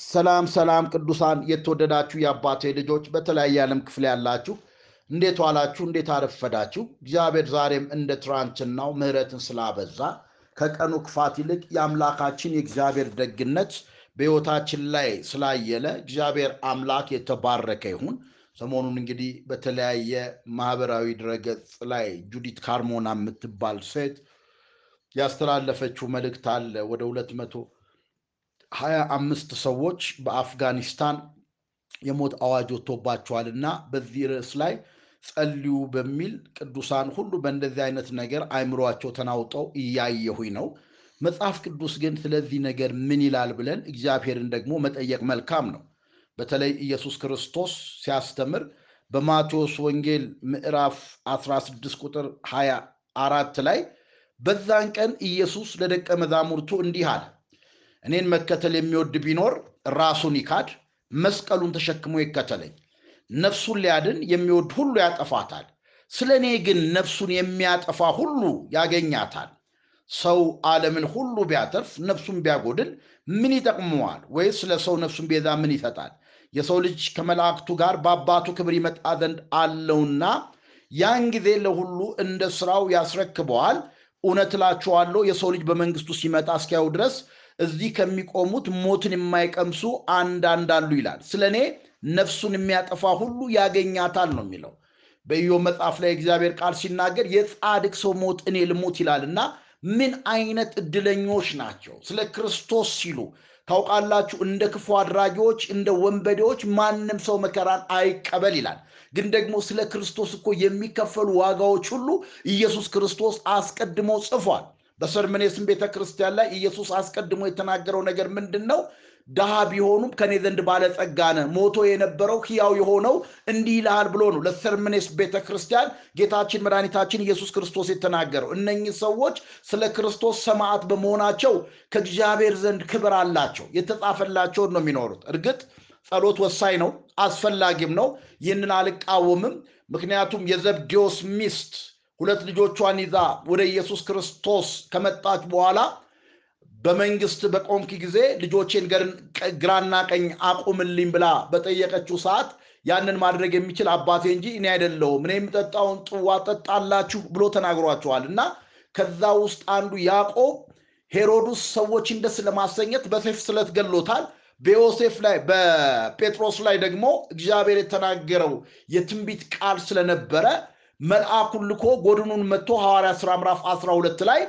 ሰላም ሰላም ቅዱሳን የተወደዳችሁ የአባቴ ልጆች በተለያየ ዓለም ክፍል ያላችሁ እንዴት ዋላችሁ? እንዴት አረፈዳችሁ? እግዚአብሔር ዛሬም እንደ ትናንትናው ምሕረትን ስላበዛ ከቀኑ ክፋት ይልቅ የአምላካችን የእግዚአብሔር ደግነት በሕይወታችን ላይ ስላየለ እግዚአብሔር አምላክ የተባረከ ይሁን። ሰሞኑን እንግዲህ በተለያየ ማህበራዊ ድረገጽ ላይ ጁዲት ካርሞና የምትባል ሴት ያስተላለፈችው መልእክት አለ ወደ ሁለት መቶ ሀያ አምስት ሰዎች በአፍጋኒስታን የሞት አዋጅ ወጥቶባቸዋል እና በዚህ ርዕስ ላይ ጸልዩ በሚል ቅዱሳን ሁሉ በእንደዚህ አይነት ነገር አይምሯቸው ተናውጠው እያየሁኝ ነው። መጽሐፍ ቅዱስ ግን ስለዚህ ነገር ምን ይላል ብለን እግዚአብሔርን ደግሞ መጠየቅ መልካም ነው። በተለይ ኢየሱስ ክርስቶስ ሲያስተምር በማቴዎስ ወንጌል ምዕራፍ 16 ቁጥር 24 ላይ በዛን ቀን ኢየሱስ ለደቀ መዛሙርቱ እንዲህ አለ እኔን መከተል የሚወድ ቢኖር ራሱን ይካድ፣ መስቀሉን ተሸክሞ ይከተለኝ። ነፍሱን ሊያድን የሚወድ ሁሉ ያጠፋታል፣ ስለ እኔ ግን ነፍሱን የሚያጠፋ ሁሉ ያገኛታል። ሰው ዓለምን ሁሉ ቢያተርፍ ነፍሱን ቢያጎድል ምን ይጠቅመዋል? ወይስ ስለ ሰው ነፍሱን ቤዛ ምን ይሰጣል? የሰው ልጅ ከመላእክቱ ጋር በአባቱ ክብር ይመጣ ዘንድ አለውና ያን ጊዜ ለሁሉ እንደ ስራው ያስረክበዋል። እውነት እላችኋለሁ የሰው ልጅ በመንግስቱ ሲመጣ እስኪያዩ ድረስ እዚህ ከሚቆሙት ሞትን የማይቀምሱ አንዳንድ አሉ ይላል። ስለ እኔ ነፍሱን የሚያጠፋ ሁሉ ያገኛታል ነው የሚለው። በኢዮብ መጽሐፍ ላይ እግዚአብሔር ቃል ሲናገር የጻድቅ ሰው ሞት እኔ ልሞት ይላል እና ምን አይነት እድለኞች ናቸው ስለ ክርስቶስ ሲሉ ታውቃላችሁ። እንደ ክፉ አድራጊዎች እንደ ወንበዴዎች ማንም ሰው መከራን አይቀበል ይላል። ግን ደግሞ ስለ ክርስቶስ እኮ የሚከፈሉ ዋጋዎች ሁሉ ኢየሱስ ክርስቶስ አስቀድሞ ጽፏል። በሰርመኔስም ቤተ ክርስቲያን ላይ ኢየሱስ አስቀድሞ የተናገረው ነገር ምንድን ነው? ድሃ ቢሆኑም ከኔ ዘንድ ባለጸጋ ነህ፣ ሞቶ የነበረው ሕያው የሆነው እንዲህ ይልሃል ብሎ ነው ለሰርመኔስ ቤተ ክርስቲያን ጌታችን መድኃኒታችን ኢየሱስ ክርስቶስ የተናገረው። እነኚህ ሰዎች ስለ ክርስቶስ ሰማዕት በመሆናቸው ከእግዚአብሔር ዘንድ ክብር አላቸው። የተጻፈላቸውን ነው የሚኖሩት። እርግጥ ጸሎት ወሳኝ ነው፣ አስፈላጊም ነው። ይህንን አልቃወምም። ምክንያቱም የዘብዴዎስ ሚስት ሁለት ልጆቿን ይዛ ወደ ኢየሱስ ክርስቶስ ከመጣች በኋላ በመንግስት በቆምክ ጊዜ ልጆቼን ግራና ቀኝ አቁምልኝ ብላ በጠየቀችው ሰዓት ያንን ማድረግ የሚችል አባቴ እንጂ እኔ አይደለሁም፣ እኔ የምጠጣውን ጽዋ ጠጣላችሁ ብሎ ተናግሯቸዋል። እና ከዛ ውስጥ አንዱ ያዕቆብ ሄሮድስ ሰዎችን ደስ ለማሰኘት በሰይፍ ስለት ገሎታል። በዮሴፍ ላይ በጴጥሮስ ላይ ደግሞ እግዚአብሔር የተናገረው የትንቢት ቃል ስለነበረ መልአኩን ልኮ ጎድኑን መጥቶ ሐዋርያ ሥራ ምዕራፍ 12 ላይ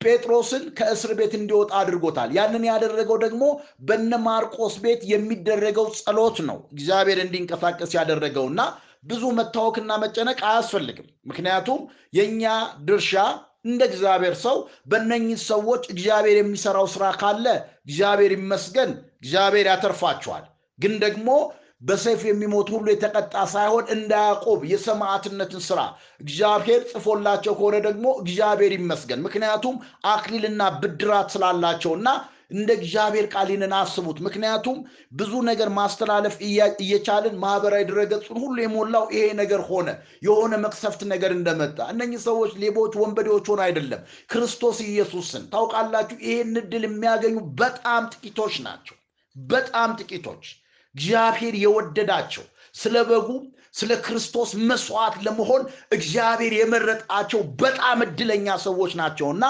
ጴጥሮስን ከእስር ቤት እንዲወጣ አድርጎታል። ያንን ያደረገው ደግሞ በነ ማርቆስ ቤት የሚደረገው ጸሎት ነው እግዚአብሔር እንዲንቀሳቀስ ያደረገውና ብዙ መታወክና መጨነቅ አያስፈልግም። ምክንያቱም የእኛ ድርሻ እንደ እግዚአብሔር ሰው በእነኝህ ሰዎች እግዚአብሔር የሚሰራው ስራ ካለ እግዚአብሔር ይመስገን፣ እግዚአብሔር ያተርፋቸዋል። ግን ደግሞ በሰይፍ የሚሞት ሁሉ የተቀጣ ሳይሆን እንደ ያዕቆብ የሰማዕትነትን ስራ እግዚአብሔር ጽፎላቸው ከሆነ ደግሞ እግዚአብሔር ይመስገን። ምክንያቱም አክሊልና ብድራት ስላላቸውና እንደ እግዚአብሔር ቃል አስቡት። ምክንያቱም ብዙ ነገር ማስተላለፍ እየቻልን ማህበራዊ ድረገጹን ሁሉ የሞላው ይሄ ነገር ሆነ። የሆነ መቅሰፍት ነገር እንደመጣ እነኚህ ሰዎች ሌቦች፣ ወንበዴዎች ሆነ አይደለም፣ ክርስቶስ ኢየሱስን ታውቃላችሁ። ይሄን እድል የሚያገኙ በጣም ጥቂቶች ናቸው። በጣም ጥቂቶች እግዚአብሔር የወደዳቸው ስለ በጉ ስለ ክርስቶስ መስዋዕት ለመሆን እግዚአብሔር የመረጣቸው በጣም እድለኛ ሰዎች ናቸውና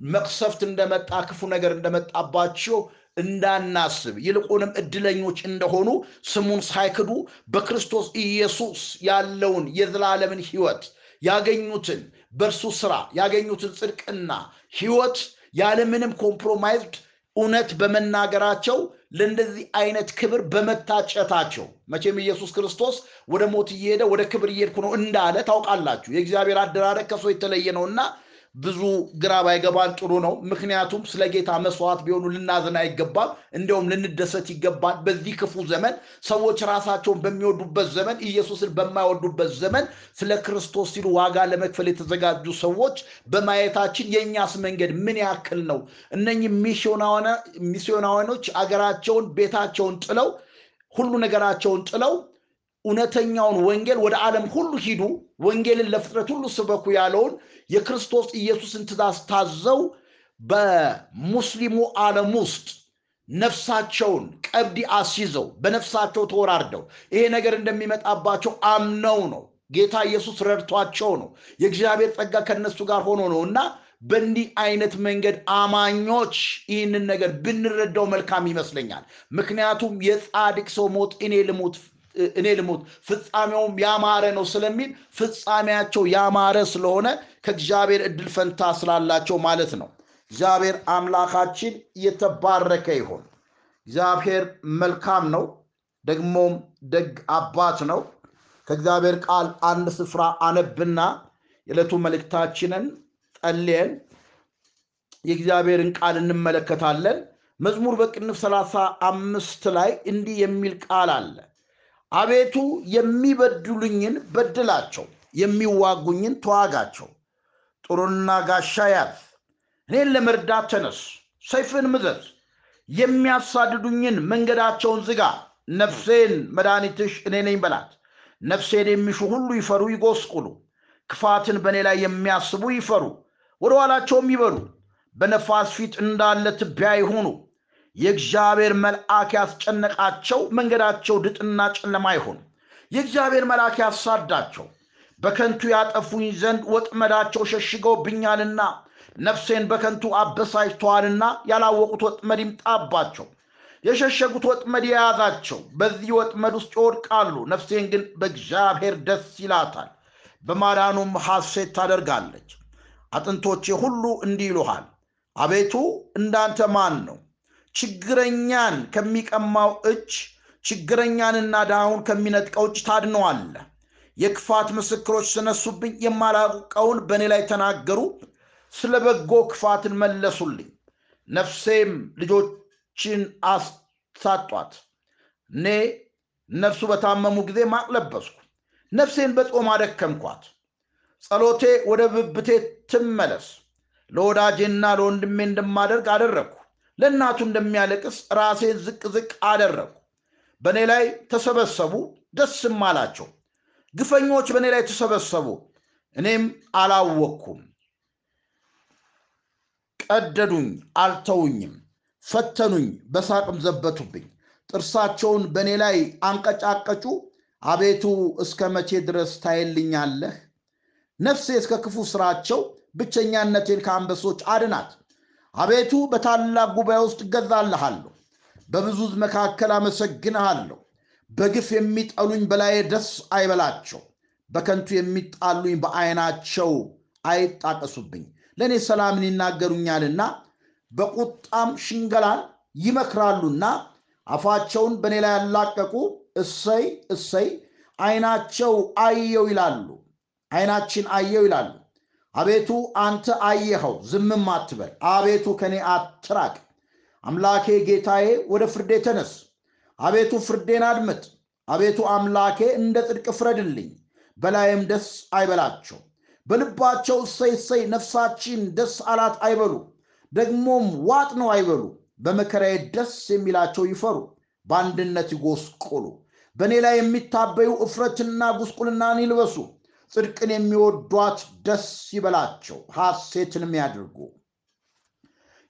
መቅሰፍት እንደመጣ ክፉ ነገር እንደመጣባቸው እንዳናስብ። ይልቁንም እድለኞች እንደሆኑ ስሙን ሳይክዱ በክርስቶስ ኢየሱስ ያለውን የዘላለምን ሕይወት ያገኙትን በእርሱ ስራ ያገኙትን ጽድቅና ሕይወት ያለምንም compromised እውነት በመናገራቸው ለእንደዚህ አይነት ክብር በመታጨታቸው መቼም ኢየሱስ ክርስቶስ ወደ ሞት እየሄደ ወደ ክብር እየሄድኩ ነው እንዳለ ታውቃላችሁ። የእግዚአብሔር አደራረግ ከሰው የተለየ ነውና ብዙ ግራ ባይገባን ጥሩ ነው። ምክንያቱም ስለ ጌታ መስዋዕት ቢሆኑ ልናዝን አይገባም፣ እንዲያውም ልንደሰት ይገባል። በዚህ ክፉ ዘመን ሰዎች ራሳቸውን በሚወዱበት ዘመን፣ ኢየሱስን በማይወዱበት ዘመን ስለ ክርስቶስ ሲሉ ዋጋ ለመክፈል የተዘጋጁ ሰዎች በማየታችን የእኛስ መንገድ ምን ያክል ነው? እነኚህ ሚስዮናውያኖች አገራቸውን ቤታቸውን ጥለው ሁሉ ነገራቸውን ጥለው እውነተኛውን ወንጌል ወደ ዓለም ሁሉ ሂዱ፣ ወንጌልን ለፍጥረት ሁሉ ስበኩ ያለውን የክርስቶስ ኢየሱስን ትእዛዝ ታዘው በሙስሊሙ ዓለም ውስጥ ነፍሳቸውን ቀብዲ አስይዘው በነፍሳቸው ተወራርደው ይሄ ነገር እንደሚመጣባቸው አምነው ነው። ጌታ ኢየሱስ ረድቷቸው ነው። የእግዚአብሔር ጸጋ ከነሱ ጋር ሆኖ ነው እና በእንዲህ አይነት መንገድ አማኞች ይህንን ነገር ብንረዳው መልካም ይመስለኛል። ምክንያቱም የጻድቅ ሰው ሞት እኔ ልሙት እኔ ልሙት ፍጻሜውም ያማረ ነው ስለሚል ፍጻሜያቸው ያማረ ስለሆነ ከእግዚአብሔር እድል ፈንታ ስላላቸው ማለት ነው። እግዚአብሔር አምላካችን የተባረከ ይሆን። እግዚአብሔር መልካም ነው፣ ደግሞም ደግ አባት ነው። ከእግዚአብሔር ቃል አንድ ስፍራ አነብና የዕለቱ መልእክታችንን ጸልየን የእግዚአብሔርን ቃል እንመለከታለን። መዝሙር በቅንፍ ሰላሳ አምስት ላይ እንዲህ የሚል ቃል አለ። አቤቱ የሚበድሉኝን በድላቸው፣ የሚዋጉኝን ተዋጋቸው። ጦርና ጋሻ ያዝ፣ እኔን ለመርዳት ተነስ፣ ሰይፍን ምዘዝ። የሚያሳድዱኝን መንገዳቸውን ዝጋ፣ ነፍሴን መድኃኒትሽ እኔ ነኝ በላት። ነፍሴን የሚሹ ሁሉ ይፈሩ ይጎስቁሉ። ክፋትን በእኔ ላይ የሚያስቡ ይፈሩ፣ ወደ ኋላቸውም ይበሉ። በነፋስ ፊት እንዳለ ትቢያ ይሁኑ። የእግዚአብሔር መልአክ ያስጨነቃቸው መንገዳቸው ድጥና ጨለማ ይሁን። የእግዚአብሔር መልአክ ያሳዳቸው። በከንቱ ያጠፉኝ ዘንድ ወጥመዳቸው ሸሽገውብኛልና ነፍሴን በከንቱ አበሳጭተዋልና ያላወቁት ወጥመድ ይምጣባቸው። የሸሸጉት ወጥመድ የያዛቸው በዚህ ወጥመድ ውስጥ ይወድቃሉ። ነፍሴን ግን በእግዚአብሔር ደስ ይላታል፣ በማዳኑም ሐሴት ታደርጋለች። አጥንቶቼ ሁሉ እንዲህ ይሉሃል፣ አቤቱ እንዳንተ ማን ነው? ችግረኛን ከሚቀማው እጅ ችግረኛንና ድሃውን ከሚነጥቀው እጅ ታድነዋለህ። የክፋት ምስክሮች ስነሱብኝ፣ የማላውቀውን በእኔ ላይ ተናገሩ። ስለ በጎ ክፋትን መለሱልኝ። ነፍሴም ልጆችን አሳጧት። እኔ እነርሱ በታመሙ ጊዜ ማቅ ለበስኩ፣ ነፍሴን በጾም አደከምኳት። ጸሎቴ ወደ ብብቴ ትመለስ። ለወዳጄና ለወንድሜ እንደማደርግ አደረግኩ። ለእናቱ እንደሚያለቅስ ራሴን ዝቅ ዝቅ አደረግኩ። በእኔ ላይ ተሰበሰቡ፣ ደስም አላቸው። ግፈኞች በእኔ ላይ ተሰበሰቡ፣ እኔም አላወቅኩም። ቀደዱኝ፣ አልተውኝም። ፈተኑኝ፣ በሳቅም ዘበቱብኝ። ጥርሳቸውን በእኔ ላይ አንቀጫቀጩ። አቤቱ እስከ መቼ ድረስ ታየልኛለህ? ነፍሴ እስከ ክፉ ስራቸው ብቸኛነቴን ከአንበሶች አድናት። አቤቱ በታላቅ ጉባኤ ውስጥ እገዛልሃለሁ፣ በብዙ መካከል አመሰግንሃለሁ። በግፍ የሚጠሉኝ በላዬ ደስ አይበላቸው፣ በከንቱ የሚጣሉኝ በዓይናቸው አይጣቀሱብኝ። ለእኔ ሰላምን ይናገሩኛልና በቁጣም ሽንገላን ይመክራሉና አፋቸውን በእኔ ላይ ያላቀቁ እሰይ እሰይ ዓይናቸው አየው ይላሉ ዓይናችን አየው ይላሉ። አቤቱ አንተ አየኸው ዝምም አትበል። አቤቱ ከኔ አትራቅ። አምላኬ ጌታዬ ወደ ፍርዴ ተነስ። አቤቱ ፍርዴን አድምጥ። አቤቱ አምላኬ እንደ ጽድቅ ፍረድልኝ፣ በላይም ደስ አይበላቸው። በልባቸው እሰይ እሰይ ነፍሳችን ደስ አላት አይበሉ፣ ደግሞም ዋጥ ነው አይበሉ። በመከራዬ ደስ የሚላቸው ይፈሩ፣ በአንድነት ይጎስቁሉ። በእኔ ላይ የሚታበዩ እፍረትና ጉስቁልናን ይልበሱ። ጽድቅን የሚወዷት ደስ ይበላቸው፣ ሐሴትንም ያድርጉ።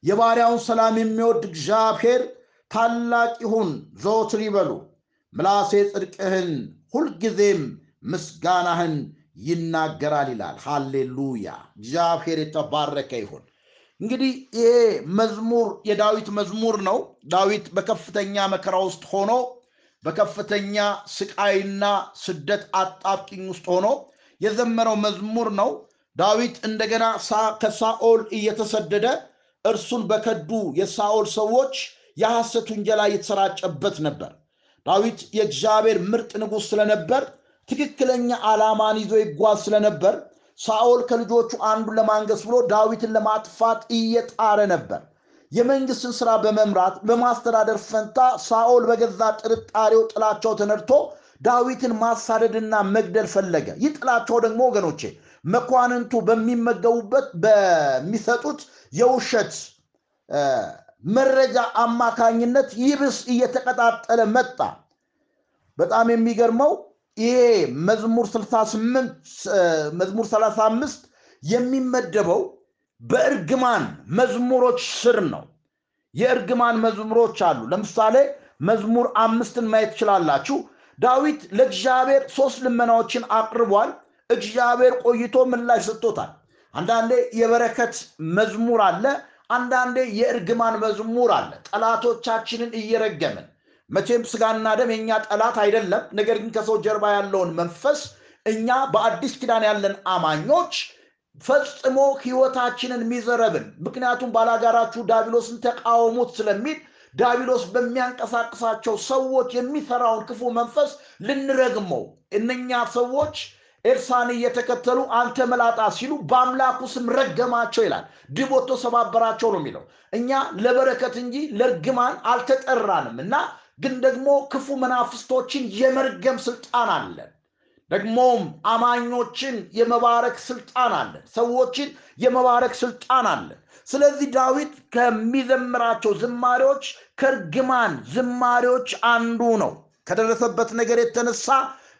የባሪያውን ሰላም የሚወድ እግዚአብሔር ታላቅ ይሁን ዘወትር ይበሉ። ምላሴ ጽድቅህን ሁልጊዜም ምስጋናህን ይናገራል ይላል። ሃሌሉያ! እግዚአብሔር የተባረከ ይሁን። እንግዲህ ይሄ መዝሙር የዳዊት መዝሙር ነው። ዳዊት በከፍተኛ መከራ ውስጥ ሆኖ በከፍተኛ ስቃይና ስደት አጣብቂኝ ውስጥ ሆኖ የዘመረው መዝሙር ነው። ዳዊት እንደገና ከሳኦል እየተሰደደ እርሱን በከዱ የሳኦል ሰዎች የሐሰት ውንጀላ እየተሰራጨበት ነበር። ዳዊት የእግዚአብሔር ምርጥ ንጉሥ ስለነበር ትክክለኛ ዓላማን ይዞ ይጓዝ ስለነበር ሳኦል ከልጆቹ አንዱን ለማንገስ ብሎ ዳዊትን ለማጥፋት እየጣረ ነበር። የመንግስትን ስራ በመምራት በማስተዳደር ፈንታ ሳኦል በገዛ ጥርጣሬው ጥላቸው ተነድቶ ዳዊትን ማሳደድና መግደል ፈለገ። ይህ ጥላቸው ደግሞ ወገኖቼ መኳንንቱ በሚመገቡበት በሚሰጡት የውሸት መረጃ አማካኝነት ይብስ እየተቀጣጠለ መጣ። በጣም የሚገርመው ይሄ መዝሙር 68 መዝሙር 35 የሚመደበው በእርግማን መዝሙሮች ስር ነው። የእርግማን መዝሙሮች አሉ። ለምሳሌ መዝሙር አምስትን ማየት ትችላላችሁ። ዳዊት ለእግዚአብሔር ሶስት ልመናዎችን አቅርቧል። እግዚአብሔር ቆይቶ ምላሽ ሰጥቶታል። አንዳንዴ የበረከት መዝሙር አለ፣ አንዳንዴ የእርግማን መዝሙር አለ። ጠላቶቻችንን እየረገምን መቼም ስጋና ደም የእኛ ጠላት አይደለም። ነገር ግን ከሰው ጀርባ ያለውን መንፈስ እኛ በአዲስ ኪዳን ያለን አማኞች ፈጽሞ ህይወታችንን ሚዘረብን ምክንያቱም ባላጋራችሁ ዳቢሎስን ተቃወሙት ስለሚል ዳቢሎስ በሚያንቀሳቅሳቸው ሰዎች የሚሰራውን ክፉ መንፈስ ልንረግመው እነኛ ሰዎች ኤልሳን እየተከተሉ አንተ መላጣ ሲሉ በአምላኩ ስም ረገማቸው ይላል። ወጥቶ ሰባበራቸው ነው የሚለው። እኛ ለበረከት እንጂ ለእርግማን አልተጠራንም እና ግን ደግሞ ክፉ መናፍስቶችን የመርገም ስልጣን አለን። ደግሞም አማኞችን የመባረክ ስልጣን አለን። ሰዎችን የመባረክ ስልጣን አለን። ስለዚህ ዳዊት ከሚዘምራቸው ዝማሬዎች ከእርግማን ዝማሬዎች አንዱ ነው። ከደረሰበት ነገር የተነሳ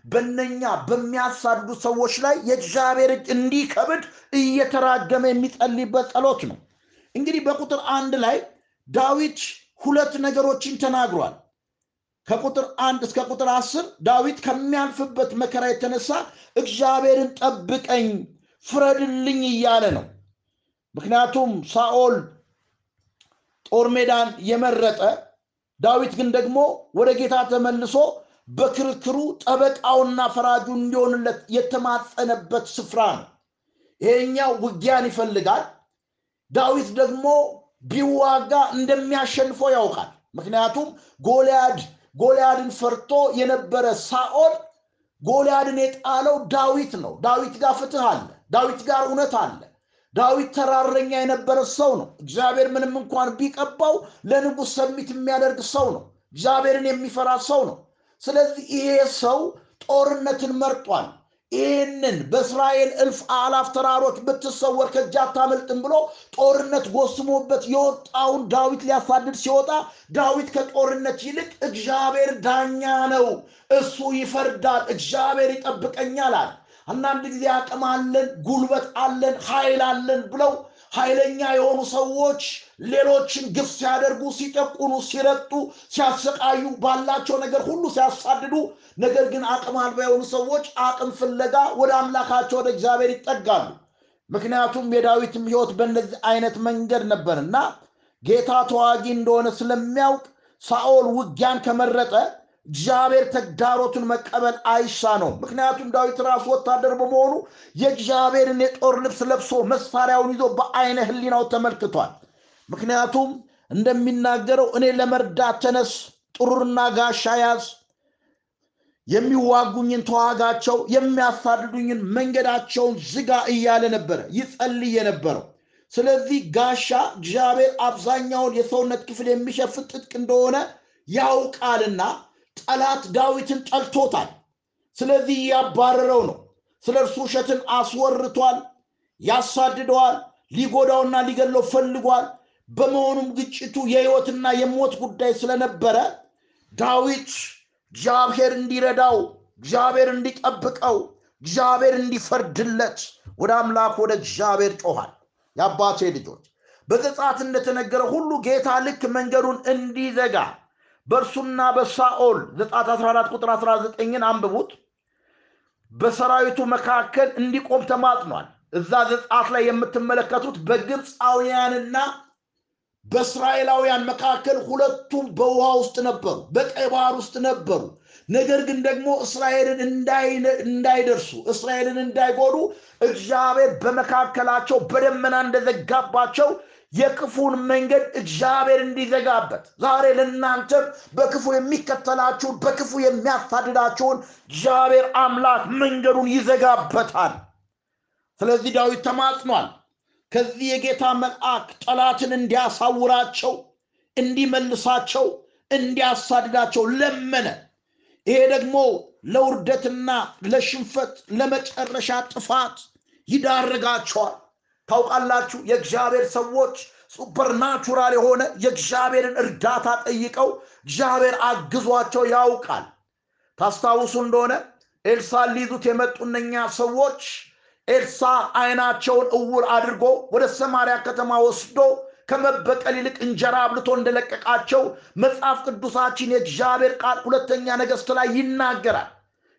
በነኛ በሚያሳዱ ሰዎች ላይ የእግዚአብሔር እጅ እንዲከብድ እየተራገመ የሚጸልይበት ጸሎት ነው። እንግዲህ በቁጥር አንድ ላይ ዳዊት ሁለት ነገሮችን ተናግሯል። ከቁጥር አንድ እስከ ቁጥር አስር ዳዊት ከሚያልፍበት መከራ የተነሳ እግዚአብሔርን ጠብቀኝ፣ ፍረድልኝ እያለ ነው። ምክንያቱም ሳኦል ጦር ሜዳን የመረጠ ዳዊት ግን ደግሞ ወደ ጌታ ተመልሶ በክርክሩ ጠበቃውና ፈራጁ እንዲሆንለት የተማጸነበት ስፍራ ነው። ይሄኛው ውጊያን ይፈልጋል። ዳዊት ደግሞ ቢዋጋ እንደሚያሸንፈው ያውቃል። ምክንያቱም ጎልያድ ጎልያድን ፈርቶ የነበረ ሳኦል ጎልያድን የጣለው ዳዊት ነው። ዳዊት ጋር ፍትህ አለ። ዳዊት ጋር እውነት አለ። ዳዊት ተራረኛ የነበረ ሰው ነው። እግዚአብሔር ምንም እንኳን ቢቀባው ለንጉሥ ሰሚት የሚያደርግ ሰው ነው። እግዚአብሔርን የሚፈራ ሰው ነው። ስለዚህ ይሄ ሰው ጦርነትን መርጧል። ይህንን በእስራኤል እልፍ አላፍ ተራሮች ብትሰወር ከእጅ አታመልጥም ብሎ ጦርነት ጎስሞበት የወጣውን ዳዊት ሊያሳድድ ሲወጣ ዳዊት ከጦርነት ይልቅ እግዚአብሔር ዳኛ ነው፣ እሱ ይፈርዳል፣ እግዚአብሔር ይጠብቀኛል አለ። አንዳንድ ጊዜ አቅም አለን፣ ጉልበት አለን፣ ኃይል አለን ብለው ኃይለኛ የሆኑ ሰዎች ሌሎችን ግፍ ሲያደርጉ፣ ሲጨቁኑ፣ ሲረጡ፣ ሲያሰቃዩ፣ ባላቸው ነገር ሁሉ ሲያሳድዱ፣ ነገር ግን አቅም አልባ የሆኑ ሰዎች አቅም ፍለጋ ወደ አምላካቸው ወደ እግዚአብሔር ይጠጋሉ። ምክንያቱም የዳዊትም ሕይወት በእነዚህ አይነት መንገድ ነበርና ጌታ ተዋጊ እንደሆነ ስለሚያውቅ ሳኦል ውጊያን ከመረጠ እግዚአብሔር ተግዳሮቱን መቀበል አይሳነውም። ምክንያቱም ዳዊት ራሱ ወታደር በመሆኑ የእግዚአብሔርን የጦር ልብስ ለብሶ መሳሪያውን ይዞ በአይነ ሕሊናው ተመልክቷል። ምክንያቱም እንደሚናገረው እኔ ለመርዳት ተነስ፣ ጥሩርና ጋሻ ያዝ፣ የሚዋጉኝን ተዋጋቸው፣ የሚያሳድዱኝን መንገዳቸውን ዝጋ እያለ ነበረ ይጸልይ የነበረው። ስለዚህ ጋሻ እግዚአብሔር አብዛኛውን የሰውነት ክፍል የሚሸፍን ትጥቅ እንደሆነ ያውቃልና ጠላት ዳዊትን ጠልቶታል። ስለዚህ እያባረረው ነው። ስለ እርሱ ውሸትን አስወርቷል፣ ያሳድደዋል፣ ሊጎዳውና ሊገድለው ፈልጓል። በመሆኑም ግጭቱ የህይወትና የሞት ጉዳይ ስለነበረ ዳዊት እግዚአብሔር እንዲረዳው፣ እግዚአብሔር እንዲጠብቀው፣ እግዚአብሔር እንዲፈርድለት ወደ አምላክ ወደ እግዚአብሔር ጮኋል። የአባቴ ልጆች በዘጸአት እንደተነገረ ሁሉ ጌታ ልክ መንገዱን እንዲዘጋ በእርሱና በሳኦል ዘጸአት 14 ቁጥር 19ን አንብቡት። በሰራዊቱ መካከል እንዲቆም ተማጥኗል። እዛ ዘጸአት ላይ የምትመለከቱት በግብፃውያንና በእስራኤላውያን መካከል ሁለቱም በውሃ ውስጥ ነበሩ፣ በቀይ ባህር ውስጥ ነበሩ። ነገር ግን ደግሞ እስራኤልን እንዳይደርሱ እስራኤልን እንዳይጎዱ እግዚአብሔር በመካከላቸው በደመና እንደዘጋባቸው የክፉን መንገድ እግዚአብሔር እንዲዘጋበት ዛሬ ለእናንተም በክፉ የሚከተላችሁን በክፉ የሚያሳድዳችሁን እግዚአብሔር አምላክ መንገዱን ይዘጋበታል። ስለዚህ ዳዊት ተማጽኗል። ከዚህ የጌታ መልአክ ጠላትን እንዲያሳውራቸው፣ እንዲመልሳቸው፣ እንዲያሳድዳቸው ለመነ። ይሄ ደግሞ ለውርደትና ለሽንፈት ለመጨረሻ ጥፋት ይዳርጋቸዋል። ታውቃላችሁ የእግዚአብሔር ሰዎች supernatural የሆነ የእግዚአብሔርን እርዳታ ጠይቀው እግዚአብሔር አግዟቸው ያውቃል። ታስታውሱ እንደሆነ ኤልሳ ሊይዙት የመጡ እነኛ ሰዎች ኤልሳ አይናቸውን እውር አድርጎ ወደ ሰማርያ ከተማ ወስዶ ከመበቀል ይልቅ እንጀራ አብልቶ እንደለቀቃቸው መጽሐፍ ቅዱሳችን የእግዚአብሔር ቃል ሁለተኛ ነገሥት ላይ ይናገራል።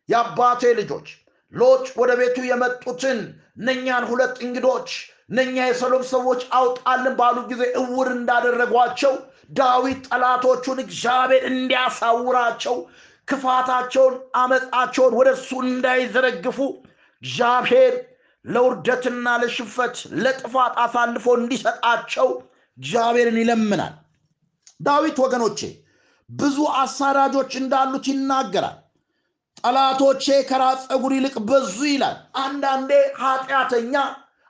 የአባቴ ልጆች ሎጥ ወደ ቤቱ የመጡትን እነኛን ሁለት እንግዶች እነኛ የሰሎም ሰዎች አውጣልን ባሉ ጊዜ እውር እንዳደረጓቸው ዳዊት ጠላቶቹን እግዚአብሔር እንዲያሳውራቸው ክፋታቸውን፣ አመፃቸውን ወደ እሱ እንዳይዘረግፉ እግዚአብሔር ለውርደትና ለሽፈት ለጥፋት አሳልፎ እንዲሰጣቸው እግዚአብሔርን ይለምናል። ዳዊት ወገኖቼ ብዙ አሳዳጆች እንዳሉት ይናገራል። ጠላቶቼ ከራስ ፀጉር ይልቅ በዙ ይላል። አንዳንዴ ኃጢአተኛ፣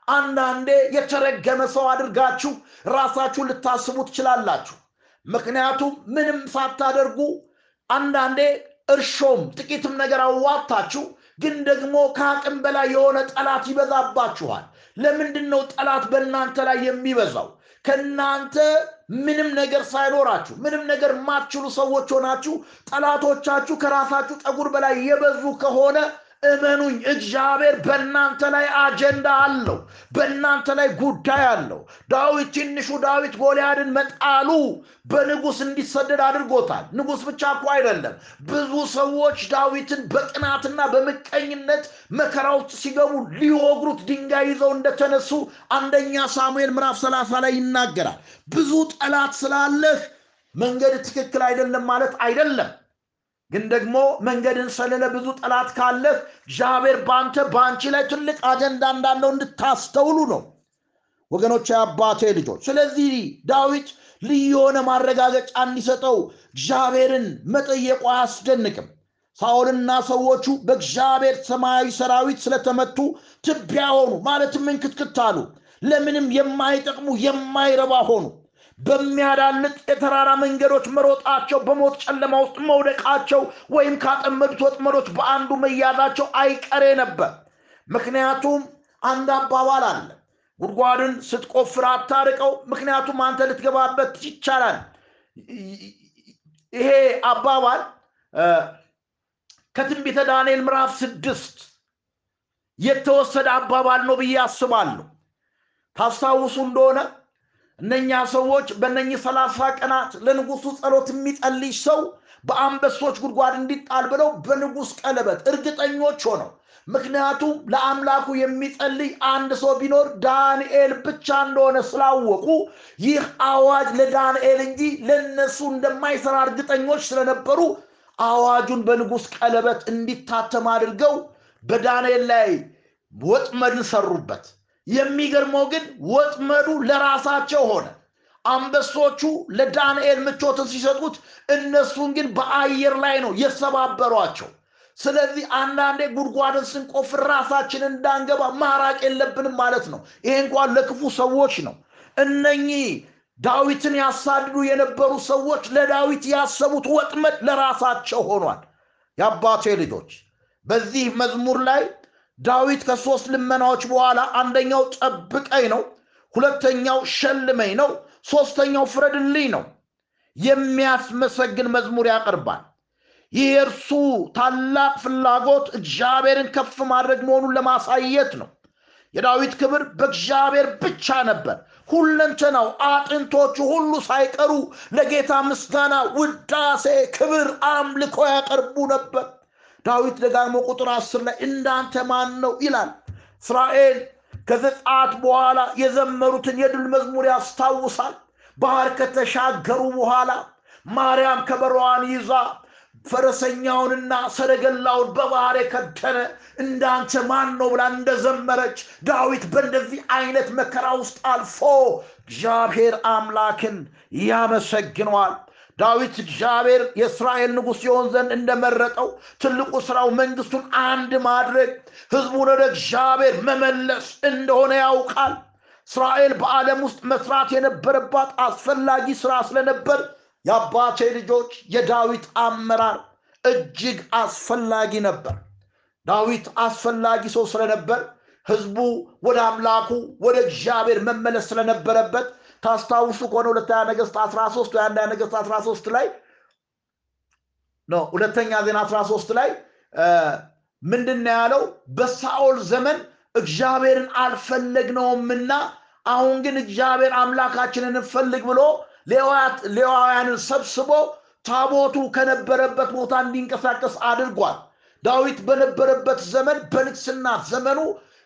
አንዳንዴ የተረገመ ሰው አድርጋችሁ ራሳችሁን ልታስቡ ትችላላችሁ። ምክንያቱም ምንም ሳታደርጉ አንዳንዴ እርሾም ጥቂትም ነገር አዋታችሁ ግን ደግሞ ከአቅም በላይ የሆነ ጠላት ይበዛባችኋል። ለምንድን ነው ጠላት በእናንተ ላይ የሚበዛው? ከእናንተ ምንም ነገር ሳይኖራችሁ ምንም ነገር የማትችሉ ሰዎች ሆናችሁ ጠላቶቻችሁ ከራሳችሁ ጠጉር በላይ የበዙ ከሆነ እመኑኝ እግዚአብሔር በእናንተ ላይ አጀንዳ አለው፣ በእናንተ ላይ ጉዳይ አለው። ዳዊት ትንሹ ዳዊት ጎልያድን መጣሉ በንጉሥ እንዲሰደድ አድርጎታል። ንጉሥ ብቻ እኮ አይደለም፣ ብዙ ሰዎች ዳዊትን በቅናትና በምቀኝነት መከራ ውስጥ ሲገቡ ሊወግሩት ድንጋይ ይዘው እንደተነሱ አንደኛ ሳሙኤል ምዕራፍ ሰላሳ ላይ ይናገራል። ብዙ ጠላት ስላለህ መንገድ ትክክል አይደለም ማለት አይደለም። ግን ደግሞ መንገድን ሰልለ ብዙ ጠላት ካለህ እግዚአብሔር በአንተ በአንቺ ላይ ትልቅ አጀንዳ እንዳለው እንድታስተውሉ ነው ወገኖች፣ የአባቴ ልጆች። ስለዚህ ዳዊት ልዩ የሆነ ማረጋገጫ እንዲሰጠው እግዚአብሔርን መጠየቁ አያስደንቅም። ሳኦልና ሰዎቹ በእግዚአብሔር ሰማያዊ ሰራዊት ስለተመቱ ትቢያ ሆኑ፣ ማለትም እንክትክት አሉ። ለምንም የማይጠቅሙ የማይረባ ሆኑ። በሚያዳልጥ የተራራ መንገዶች መሮጣቸው፣ በሞት ጨለማ ውስጥ መውደቃቸው ወይም ካጠመዱት ወጥመዶች በአንዱ መያዛቸው አይቀሬ ነበር። ምክንያቱም አንድ አባባል አለ፣ ጉድጓድን ስትቆፍር አታርቀው፣ ምክንያቱም አንተ ልትገባበት ይቻላል። ይሄ አባባል ከትንቢተ ዳንኤል ምዕራፍ ስድስት የተወሰደ አባባል ነው ብዬ አስባለሁ። ታስታውሱ እንደሆነ እነኛ ሰዎች በእነኚህ ሰላሳ ቀናት ለንጉሱ ጸሎት የሚጸልይ ሰው በአንበሶች ጉድጓድ እንዲጣል ብለው በንጉሥ ቀለበት እርግጠኞች ሆነው ምክንያቱም ለአምላኩ የሚጸልይ አንድ ሰው ቢኖር ዳንኤል ብቻ እንደሆነ ስላወቁ ይህ አዋጅ ለዳንኤል እንጂ ለነሱ እንደማይሰራ እርግጠኞች ስለነበሩ አዋጁን በንጉሥ ቀለበት እንዲታተም አድርገው በዳንኤል ላይ ወጥመድን ሰሩበት። የሚገርመው ግን ወጥመዱ ለራሳቸው ሆነ። አንበሶቹ ለዳንኤል ምቾትን ሲሰጡት፣ እነሱን ግን በአየር ላይ ነው የሰባበሯቸው። ስለዚህ አንዳንዴ ጉድጓድን ስንቆፍር ራሳችንን እንዳንገባ ማራቅ የለብንም ማለት ነው። ይሄ እንኳን ለክፉ ሰዎች ነው። እነኚህ ዳዊትን ያሳድዱ የነበሩ ሰዎች ለዳዊት ያሰቡት ወጥመድ ለራሳቸው ሆኗል። የአባቴ ልጆች በዚህ መዝሙር ላይ ዳዊት ከሶስት ልመናዎች በኋላ አንደኛው ጠብቀኝ ነው፣ ሁለተኛው ሸልመኝ ነው፣ ሶስተኛው ፍረድልኝ ነው። የሚያስመሰግን መዝሙር ያቀርባል። ይህ የእርሱ ታላቅ ፍላጎት እግዚአብሔርን ከፍ ማድረግ መሆኑን ለማሳየት ነው። የዳዊት ክብር በእግዚአብሔር ብቻ ነበር። ሁለንተናው አጥንቶቹ ሁሉ ሳይቀሩ ለጌታ ምስጋና፣ ውዳሴ፣ ክብር፣ አምልኮ ያቀርቡ ነበር። ዳዊት ደጋግሞ ቁጥር አስር ላይ እንዳንተ ማን ነው ይላል። እስራኤል ከዘጸአት በኋላ የዘመሩትን የድል መዝሙር ያስታውሳል። ባህር ከተሻገሩ በኋላ ማርያም ከበሮዋን ይዛ ፈረሰኛውንና ሰረገላውን በባህር የከደነ እንዳንተ ማን ነው ብላ እንደዘመረች ዳዊት በእንደዚህ አይነት መከራ ውስጥ አልፎ እግዚአብሔር አምላክን ያመሰግነዋል። ዳዊት እግዚአብሔር የእስራኤል ንጉሥ ሲሆን ዘንድ እንደመረጠው ትልቁ ስራው መንግስቱን አንድ ማድረግ፣ ህዝቡን ወደ እግዚአብሔር መመለስ እንደሆነ ያውቃል። እስራኤል በዓለም ውስጥ መስራት የነበረባት አስፈላጊ ስራ ስለነበር የአባቴ ልጆች የዳዊት አመራር እጅግ አስፈላጊ ነበር። ዳዊት አስፈላጊ ሰው ስለነበር ህዝቡ ወደ አምላኩ ወደ እግዚአብሔር መመለስ ስለነበረበት ታስታውሱ ከሆነ ሁለተኛ ነገስት 13 ወይ አንደኛ ነገስት 13 ላይ ነው ሁለተኛ ዜና 13 ላይ ምንድን ያለው? በሳኦል ዘመን እግዚአብሔርን አልፈለግነውምና አሁን ግን እግዚአብሔር አምላካችንን እንፈልግ ብሎ ሌዋውያንን ሰብስቦ ታቦቱ ከነበረበት ቦታ እንዲንቀሳቀስ አድርጓል ዳዊት በነበረበት ዘመን በንግስና ዘመኑ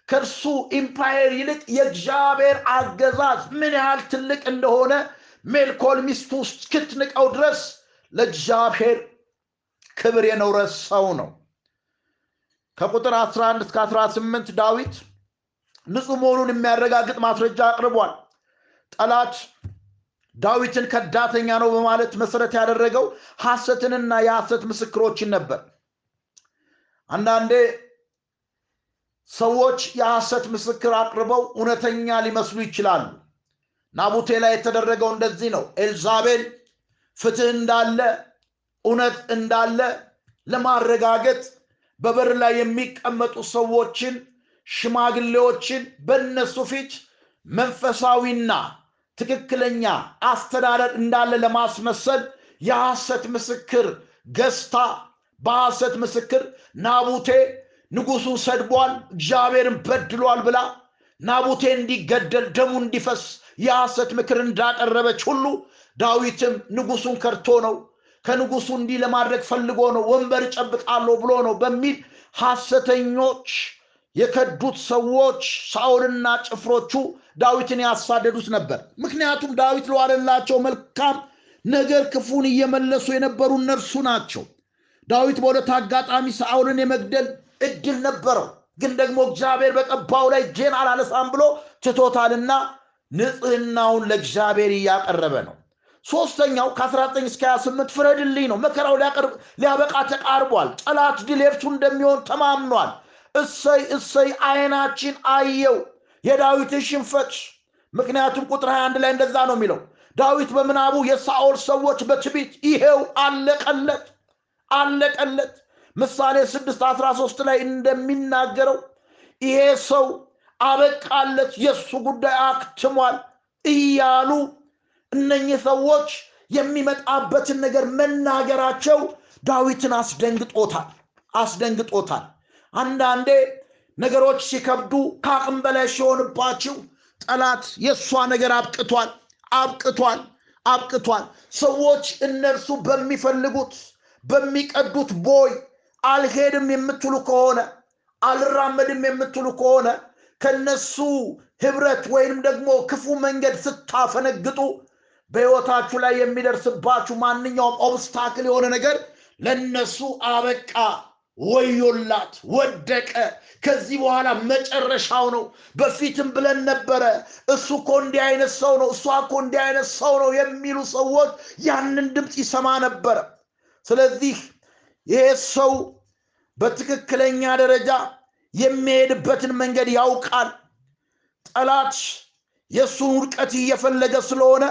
ከእርሱ empire ይልቅ የእግዚአብሔር አገዛዝ ምን ያህል ትልቅ እንደሆነ ሜልኮል ሚስቱ እስክትንቀው ድረስ ለእግዚአብሔር ክብር የኖረ ሰው ነው። ከቁጥር 11 እስከ 18 ዳዊት ንጹህ መሆኑን የሚያረጋግጥ ማስረጃ አቅርቧል። ጠላት ዳዊትን ከዳተኛ ነው በማለት መሰረት ያደረገው ሐሰትንና የሐሰት ምስክሮችን ነበር። አንዳንዴ ሰዎች የሐሰት ምስክር አቅርበው እውነተኛ ሊመስሉ ይችላሉ። ናቡቴ ላይ የተደረገው እንደዚህ ነው። ኤልዛቤል ፍትህ እንዳለ እውነት እንዳለ ለማረጋገጥ በበር ላይ የሚቀመጡ ሰዎችን ሽማግሌዎችን በእነሱ ፊት መንፈሳዊና ትክክለኛ አስተዳደር እንዳለ ለማስመሰል የሐሰት ምስክር ገዝታ በሐሰት ምስክር ናቡቴ ንጉሱን ሰድቧል እግዚአብሔርን በድሏል ብላ ናቡቴ እንዲገደል ደሙ እንዲፈስ የሐሰት ምክር እንዳቀረበች ሁሉ ዳዊትም ንጉሱን ከርቶ ነው ከንጉሱ እንዲህ ለማድረግ ፈልጎ ነው ወንበር ጨብጣለሁ ብሎ ነው በሚል ሐሰተኞች የከዱት ሰዎች ሳኦልና ጭፍሮቹ ዳዊትን ያሳደዱት ነበር። ምክንያቱም ዳዊት ለዋለላቸው መልካም ነገር ክፉን እየመለሱ የነበሩ እነርሱ ናቸው። ዳዊት በሁለት አጋጣሚ ሳኦልን የመግደል እድል ነበረው። ግን ደግሞ እግዚአብሔር በቀባው ላይ ጄን አላነሳም ብሎ ትቶታልና ንጽህናውን ለእግዚአብሔር እያቀረበ ነው። ሶስተኛው ከ19 እስከ 28 ፍረድልኝ ነው። መከራው ሊያበቃ ተቃርቧል። ጠላት የእርሱ እንደሚሆን ተማምኗል። እሰይ እሰይ አይናችን አየው። የዳዊትን ሽንፈት ምክንያቱም ቁጥር 21 ላይ እንደዛ ነው የሚለው። ዳዊት በምናቡ የሳኦል ሰዎች በትቢት ይሄው አለቀለት አለቀለት ምሳሌ 6 13 ላይ እንደሚናገረው ይሄ ሰው አበቃለት የእሱ ጉዳይ አክትሟል እያሉ እነኚህ ሰዎች የሚመጣበትን ነገር መናገራቸው ዳዊትን አስደንግጦታል አስደንግጦታል። አንዳንዴ ነገሮች ሲከብዱ ከአቅም በላይ ሲሆንባችሁ ጠላት የእሷ ነገር አብቅቷል አብቅቷል አብቅቷል። ሰዎች እነርሱ በሚፈልጉት በሚቀዱት ቦይ አልሄድም የምትሉ ከሆነ አልራመድም የምትሉ ከሆነ ከነሱ ህብረት ወይንም ደግሞ ክፉ መንገድ ስታፈነግጡ በህይወታችሁ ላይ የሚደርስባችሁ ማንኛውም ኦብስታክል የሆነ ነገር ለነሱ አበቃ ወዮላት ወደቀ። ከዚህ በኋላ መጨረሻው ነው። በፊትም ብለን ነበረ እሱ እኮ እንዲህ አይነት ሰው ነው እሷ እኮ እንዲህ አይነት ሰው ነው የሚሉ ሰዎች ያንን ድምፅ ይሰማ ነበረ። ስለዚህ ይሄ ሰው በትክክለኛ ደረጃ የሚሄድበትን መንገድ ያውቃል። ጠላት የእሱን ውድቀት እየፈለገ ስለሆነ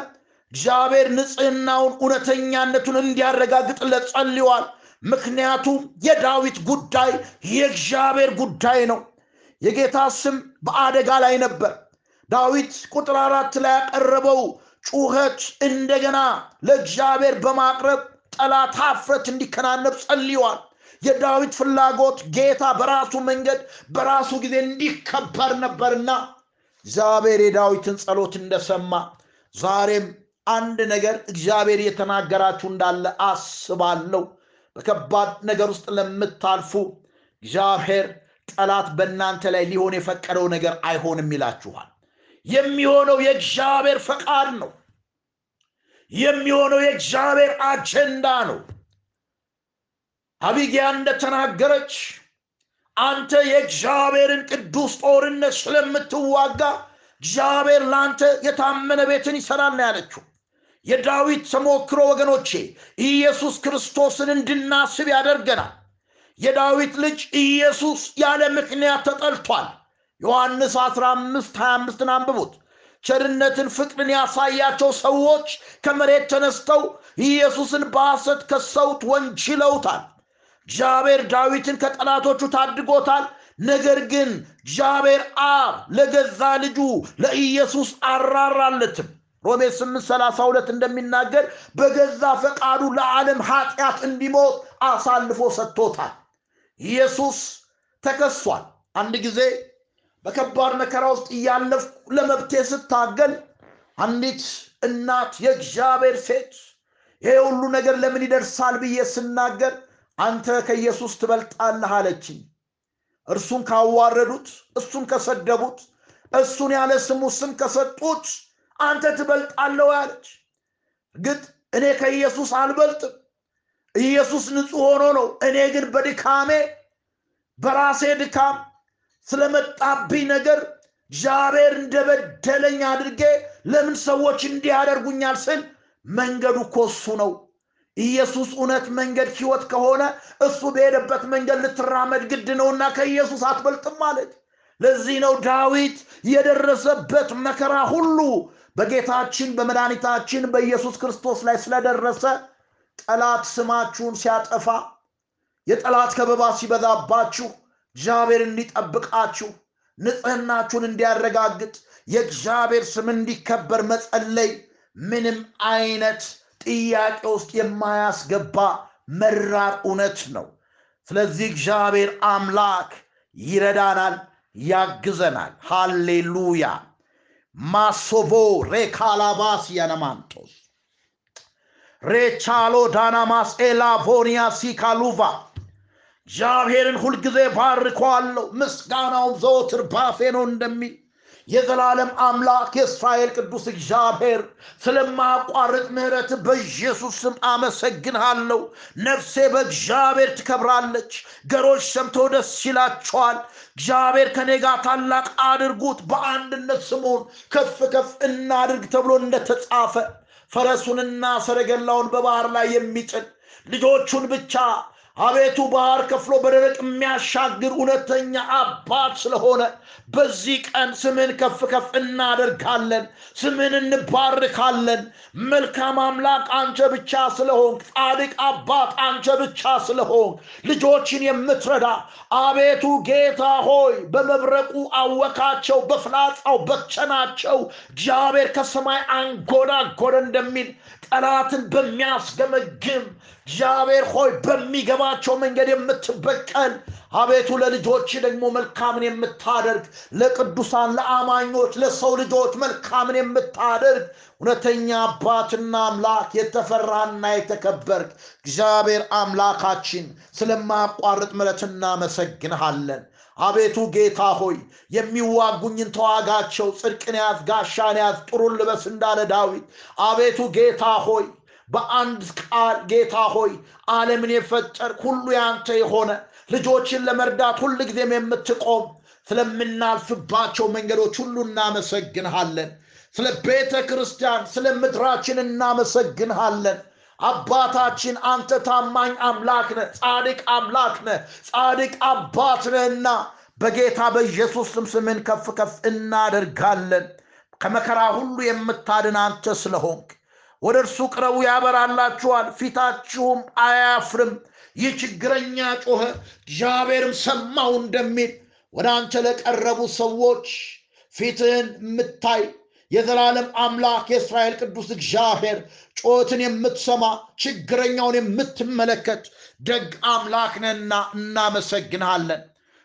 እግዚአብሔር ንጽህናውን እውነተኛነቱን እንዲያረጋግጥለት ጸልዋል ምክንያቱም የዳዊት ጉዳይ የእግዚአብሔር ጉዳይ ነው። የጌታ ስም በአደጋ ላይ ነበር። ዳዊት ቁጥር አራት ላይ ያቀረበው ጩኸት እንደገና ለእግዚአብሔር በማቅረብ ጠላት ሀፍረት እንዲከናነብ ጸልዋል የዳዊት ፍላጎት ጌታ በራሱ መንገድ በራሱ ጊዜ እንዲከበር ነበርና እግዚአብሔር የዳዊትን ጸሎት እንደሰማ ዛሬም አንድ ነገር እግዚአብሔር እየተናገራችሁ እንዳለ አስባለሁ። በከባድ ነገር ውስጥ ለምታልፉ እግዚአብሔር ጠላት በእናንተ ላይ ሊሆን የፈቀደው ነገር አይሆንም ይላችኋል። የሚሆነው የእግዚአብሔር ፈቃድ ነው። የሚሆነው የእግዚአብሔር አጀንዳ ነው አቢጊያ እንደተናገረች አንተ የእግዚአብሔርን ቅዱስ ጦርነት ስለምትዋጋ እግዚአብሔር ለአንተ የታመነ ቤትን ይሰራል ያለችው። የዳዊት ተሞክሮ ወገኖቼ ኢየሱስ ክርስቶስን እንድናስብ ያደርገናል። የዳዊት ልጅ ኢየሱስ ያለ ምክንያት ተጠልቷል። ዮሐንስ 15 25 አንብቡት። ቸርነትን ፍቅርን ያሳያቸው ሰዎች ከመሬት ተነስተው ኢየሱስን በሐሰት ከሰውት ወንጅለውታል እግዚአብሔር ዳዊትን ከጠላቶቹ ታድጎታል። ነገር ግን እግዚአብሔር አብ ለገዛ ልጁ ለኢየሱስ አራራለትም። ሮሜ 832 እንደሚናገር በገዛ ፈቃዱ ለዓለም ኃጢአት እንዲሞት አሳልፎ ሰጥቶታል። ኢየሱስ ተከሷል። አንድ ጊዜ በከባድ መከራ ውስጥ እያለፍኩ ለመብቴ ስታገል አንዲት እናት የእግዚአብሔር ሴት ይሄ ሁሉ ነገር ለምን ይደርሳል ብዬ ስናገር አንተ ከኢየሱስ ትበልጣለህ አለችኝ። እርሱን ካዋረዱት፣ እሱን ከሰደቡት፣ እሱን ያለ ስሙ ስም ከሰጡት አንተ ትበልጣለህ አለች። እርግጥ እኔ ከኢየሱስ አልበልጥም። ኢየሱስ ንጹሕ ሆኖ ነው። እኔ ግን በድካሜ በራሴ ድካም ስለመጣብኝ ነገር እግዚአብሔር እንደበደለኝ አድርጌ ለምን ሰዎች እንዲህ ያደርጉኛል ስል መንገዱ እኮ እሱ ነው። ኢየሱስ እውነት፣ መንገድ፣ ሕይወት ከሆነ እሱ በሄደበት መንገድ ልትራመድ ግድ ነውና ከኢየሱስ አትበልጥም ማለት። ለዚህ ነው ዳዊት የደረሰበት መከራ ሁሉ በጌታችን በመድኃኒታችን በኢየሱስ ክርስቶስ ላይ ስለደረሰ ጠላት ስማችሁን ሲያጠፋ የጠላት ከበባ ሲበዛባችሁ እግዚአብሔር እንዲጠብቃችሁ ንጽህናችሁን እንዲያረጋግጥ የእግዚአብሔር ስም እንዲከበር መጸለይ ምንም አይነት ጥያቄ ውስጥ የማያስገባ መራር እውነት ነው። ስለዚህ እግዚአብሔር አምላክ ይረዳናል፣ ያግዘናል። ሃሌሉያ ማሶቮ ሬካላባስ ያነማንቶስ ሬቻሎ ዳናማስ ኤላቮኒያ ሲካሉቫ እግዚአብሔርን ሁልጊዜ ባርከዋለሁ፣ ምስጋናውም ዘወትር ባፌ ነው እንደሚል የዘላለም አምላክ የእስራኤል ቅዱስ እግዚአብሔር ስለማያቋርጥ ምሕረት በኢየሱስ ስም አመሰግንሃለሁ። ነፍሴ በእግዚአብሔር ትከብራለች፣ ገሮች ሰምተው ደስ ይላቸዋል። እግዚአብሔር ከኔ ጋር ታላቅ አድርጉት፣ በአንድነት ስሙን ከፍ ከፍ እናድርግ ተብሎ እንደተጻፈ ፈረሱንና ሰረገላውን በባህር ላይ የሚጥል ልጆቹን ብቻ አቤቱ ባህር ከፍሎ በደረቅ የሚያሻግር እውነተኛ አባት ስለሆነ በዚህ ቀን ስምን ከፍ ከፍ እናደርጋለን፣ ስምን እንባርካለን። መልካም አምላክ አንተ ብቻ ስለሆንክ፣ ጻድቅ አባት አንተ ብቻ ስለሆንክ፣ ልጆችን የምትረዳ አቤቱ ጌታ ሆይ በመብረቁ አወካቸው፣ በፍላጻው በቸናቸው። እግዚአብሔር ከሰማይ አንጎዳጎደ እንደሚል ጠላትን በሚያስገመግም እግዚአብሔር ሆይ በሚገባቸው መንገድ የምትበቀል አቤቱ ለልጆች ደግሞ መልካምን የምታደርግ ለቅዱሳን ለአማኞች ለሰው ልጆች መልካምን የምታደርግ እውነተኛ አባትና አምላክ የተፈራና የተከበርክ እግዚአብሔር አምላካችን ስለማያቋርጥ ምሕረት እናመሰግንሃለን። አቤቱ ጌታ ሆይ የሚዋጉኝን ተዋጋቸው፣ ጽድቅን ያዝ፣ ጋሻን ያዝ፣ ጥሩን ልበስ እንዳለ ዳዊት አቤቱ ጌታ ሆይ በአንድ ቃል ጌታ ሆይ ዓለምን የፈጠርክ ሁሉ ያንተ የሆነ ልጆችን ለመርዳት ሁል ጊዜም የምትቆም ስለምናልፍባቸው መንገዶች ሁሉ እናመሰግንሃለን። ስለ ቤተ ክርስቲያን፣ ስለ ምድራችን እናመሰግንሃለን። አባታችን አንተ ታማኝ አምላክ ነህ፣ ጻድቅ አምላክ ነህ፣ ጻድቅ አባት ነህና በጌታ በኢየሱስ ስም ስምን ከፍ ከፍ እናደርጋለን። ከመከራ ሁሉ የምታድን አንተ ስለሆንክ ወደ እርሱ ቅረቡ ያበራላችኋል፣ ፊታችሁም አያፍርም። ይህ ችግረኛ ጮኸ፣ እግዚአብሔርም ሰማው እንደሚል ወደ አንተ ለቀረቡ ሰዎች ፊትህን የምታይ የዘላለም አምላክ የእስራኤል ቅዱስ እግዚአብሔር ጮትን የምትሰማ ችግረኛውን የምትመለከት ደግ አምላክ ነህና እናመሰግንሃለን።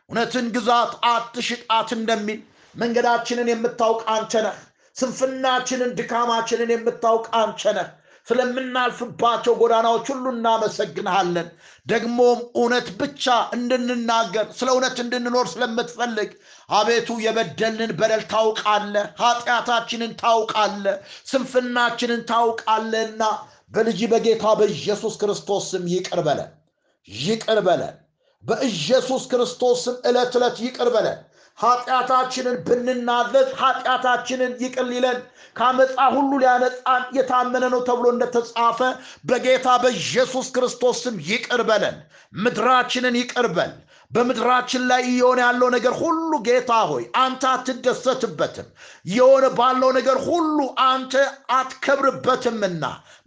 እውነትን ግዛት አትሽጣት እንደሚል መንገዳችንን የምታውቅ አንተ ነህ። ስንፍናችንን ድካማችንን የምታውቅ አንተ ነህ። ስለምናልፍባቸው ጎዳናዎች ሁሉ እናመሰግንሃለን። ደግሞም እውነት ብቻ እንድንናገር ስለ እውነት እንድንኖር ስለምትፈልግ አቤቱ የበደልን በደል ታውቃለህ፣ ኃጢአታችንን ታውቃለህ፣ ስንፍናችንን ታውቃለህና በልጅ በጌታ በኢየሱስ ክርስቶስ ስም ይቅር በለን፣ ይቅር በለን። በኢየሱስ ክርስቶስ ስም ዕለት ዕለት ይቅር በለን። ኃጢአታችንን ብንናዘዝ ኃጢአታችንን ይቅር ሊለን ከአመፃ ሁሉ ሊያነጻን የታመነ ነው ተብሎ እንደተጻፈ በጌታ በኢየሱስ ክርስቶስ ይቅር በለን። ምድራችንን ይቅር በል። በምድራችን ላይ እየሆነ ያለው ነገር ሁሉ ጌታ ሆይ አንተ አትደሰትበትም። እየሆነ ባለው ነገር ሁሉ አንተ አትከብርበትምና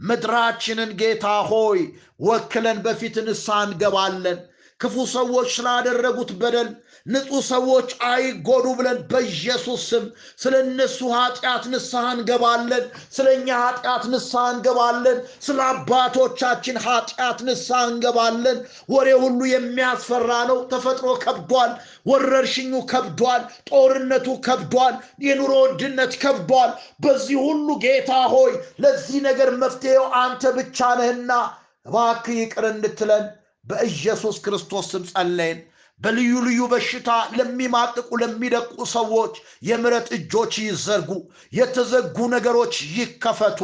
ምድራችንን ጌታ ሆይ ወክለን በፊት ንስሐ እንገባለን። ክፉ ሰዎች ስላደረጉት በደል ንጹህ ሰዎች አይጎዱ ብለን በኢየሱስ ስም ስለ እነሱ ኃጢአት ንስሐ እንገባለን። ስለ እኛ ኃጢአት ንስሐ እንገባለን። ስለ አባቶቻችን ኃጢአት ንስሐ እንገባለን። ወሬ ሁሉ የሚያስፈራ ነው። ተፈጥሮ ከብዷል። ወረርሽኙ ከብዷል። ጦርነቱ ከብዷል። የኑሮ ውድነት ከብዷል። በዚህ ሁሉ ጌታ ሆይ ለዚህ ነገር መፍትሄው አንተ ብቻ ነህና እባክህ ይቅር እንድትለን በኢየሱስ ክርስቶስ ስም ጸለይን። በልዩ ልዩ በሽታ ለሚማቅቁ ለሚደቁ ሰዎች የምረት እጆች ይዘርጉ፣ የተዘጉ ነገሮች ይከፈቱ፣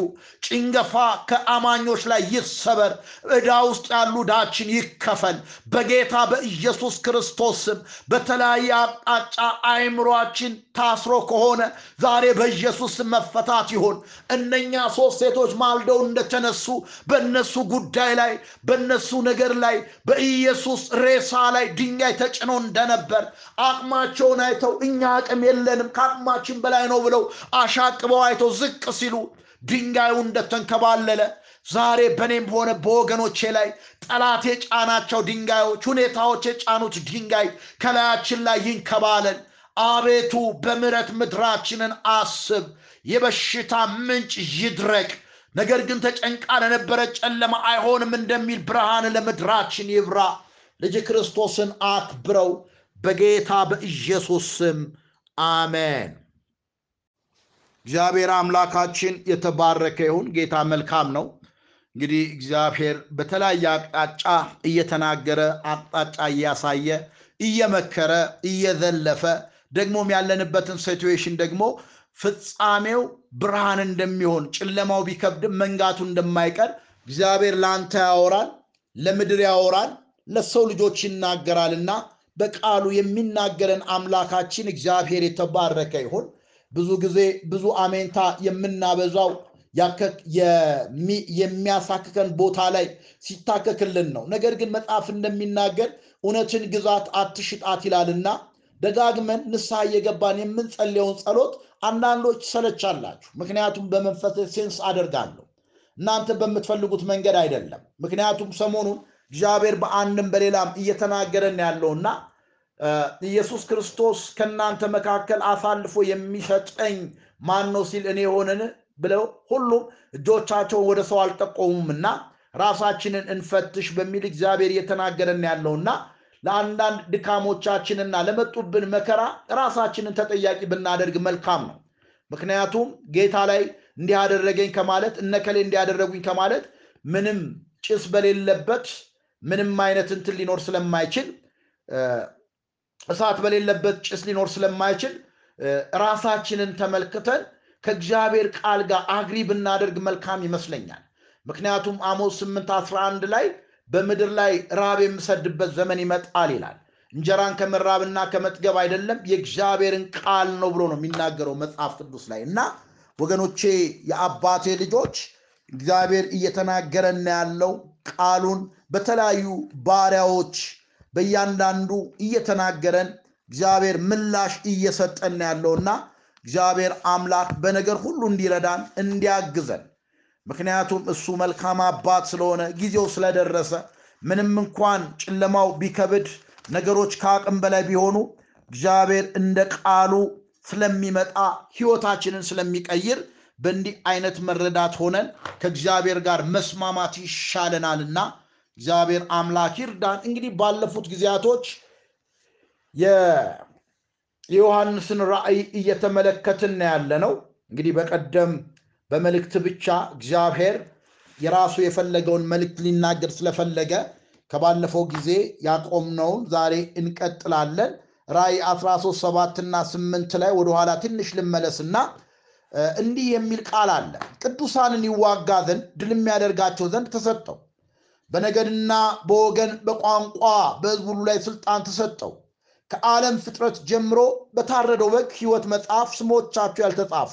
ጭንገፋ ከአማኞች ላይ ይሰበር፣ ዕዳ ውስጥ ያሉ ዕዳችን ይከፈል። በጌታ በኢየሱስ ክርስቶስ በተለያየ አቅጣጫ አእምሯችን ታስሮ ከሆነ ዛሬ በኢየሱስ መፈታት ይሁን። እነኛ ሶስት ሴቶች ማልደው እንደተነሱ በእነሱ ጉዳይ ላይ በእነሱ ነገር ላይ በኢየሱስ ሬሳ ላይ ድንጋይ ተጭኖ እንደነበር አቅማቸውን አይተው እኛ አቅም የለንም ከአቅማችን በላይ ነው ብለው አሻቅበው አይተው ዝቅ ሲሉ ድንጋዩ እንደተንከባለለ ዛሬ በእኔም ሆነ በወገኖቼ ላይ ጠላት የጫናቸው ድንጋዮች ሁኔታዎች የጫኑት ድንጋይ ከላያችን ላይ ይንከባለል። አቤቱ በምረት ምድራችንን አስብ። የበሽታ ምንጭ ይድረቅ። ነገር ግን ተጨንቃ ለነበረ ጨለማ አይሆንም እንደሚል ብርሃን ለምድራችን ይብራ። ልጅ ክርስቶስን አክብረው በጌታ በኢየሱስ ስም አሜን። እግዚአብሔር አምላካችን የተባረከ ይሁን። ጌታ መልካም ነው። እንግዲህ እግዚአብሔር በተለያየ አቅጣጫ እየተናገረ አቅጣጫ እያሳየ እየመከረ እየዘለፈ ደግሞም ያለንበትን ሲትዌሽን ደግሞ ፍጻሜው ብርሃን እንደሚሆን ጨለማው ቢከብድም መንጋቱ እንደማይቀር እግዚአብሔር ለአንተ ያወራል፣ ለምድር ያወራል፣ ለሰው ልጆች ይናገራልና በቃሉ የሚናገረን አምላካችን እግዚአብሔር የተባረከ ይሁን። ብዙ ጊዜ ብዙ አሜንታ የምናበዛው የሚያሳክከን ቦታ ላይ ሲታከክልን ነው። ነገር ግን መጽሐፍ እንደሚናገር እውነትን ግዛት አትሽጣት ይላልና ደጋግመን ንስሐ እየገባን የምንጸልየውን ጸሎት አንዳንዶች ሰለቻላችሁ። ምክንያቱም በመንፈስ ሴንስ አደርጋለሁ እናንተ በምትፈልጉት መንገድ አይደለም። ምክንያቱም ሰሞኑን እግዚአብሔር በአንድም በሌላም እየተናገረን ያለውና ኢየሱስ ክርስቶስ ከእናንተ መካከል አሳልፎ የሚሰጠኝ ማን ነው ሲል እኔ የሆንን ብለው ሁሉም እጆቻቸውን ወደ ሰው አልጠቆሙምና ራሳችንን እንፈትሽ በሚል እግዚአብሔር እየተናገረን ያለውና ለአንዳንድ ድካሞቻችንና ለመጡብን መከራ ራሳችንን ተጠያቂ ብናደርግ መልካም ነው። ምክንያቱም ጌታ ላይ እንዲህ አደረገኝ ከማለት እነከሌ እንዲያደረጉኝ ከማለት ምንም ጭስ በሌለበት ምንም አይነት እንትን ሊኖር ስለማይችል እሳት በሌለበት ጭስ ሊኖር ስለማይችል ራሳችንን ተመልክተን ከእግዚአብሔር ቃል ጋር አግሪ ብናደርግ መልካም ይመስለኛል። ምክንያቱም አሞስ 8 11 ላይ በምድር ላይ ራብ የምሰድበት ዘመን ይመጣል ይላል። እንጀራን ከመራብና ከመጥገብ አይደለም የእግዚአብሔርን ቃል ነው ብሎ ነው የሚናገረው መጽሐፍ ቅዱስ ላይ እና ወገኖቼ የአባቴ ልጆች እግዚአብሔር እየተናገረን ያለው ቃሉን በተለያዩ ባሪያዎች በእያንዳንዱ እየተናገረን እግዚአብሔር ምላሽ እየሰጠን ያለውና እግዚአብሔር አምላክ በነገር ሁሉ እንዲረዳን እንዲያግዘን ምክንያቱም እሱ መልካም አባት ስለሆነ ጊዜው ስለደረሰ ምንም እንኳን ጨለማው ቢከብድ ነገሮች ከአቅም በላይ ቢሆኑ እግዚአብሔር እንደ ቃሉ ስለሚመጣ ህይወታችንን ስለሚቀይር በእንዲህ አይነት መረዳት ሆነን ከእግዚአብሔር ጋር መስማማት ይሻለናልና እግዚአብሔር አምላክ ይርዳን። እንግዲህ ባለፉት ጊዜያቶች የዮሐንስን ራእይ እየተመለከትን ያለ ነው። እንግዲህ በቀደም በመልእክት ብቻ እግዚአብሔር የራሱ የፈለገውን መልእክት ሊናገር ስለፈለገ ከባለፈው ጊዜ ያቆምነውን ዛሬ እንቀጥላለን። ራእይ 13 7 እና 8 ላይ ወደኋላ ትንሽ ልመለስና እንዲህ የሚል ቃል አለ። ቅዱሳንን ይዋጋ ዘንድ ድል የሚያደርጋቸው ዘንድ ተሰጠው። በነገድና በወገን በቋንቋ በሕዝብ ሁሉ ላይ ስልጣን ተሰጠው። ከዓለም ፍጥረት ጀምሮ በታረደው በግ ሕይወት መጽሐፍ ስሞቻቸው ያልተጻፉ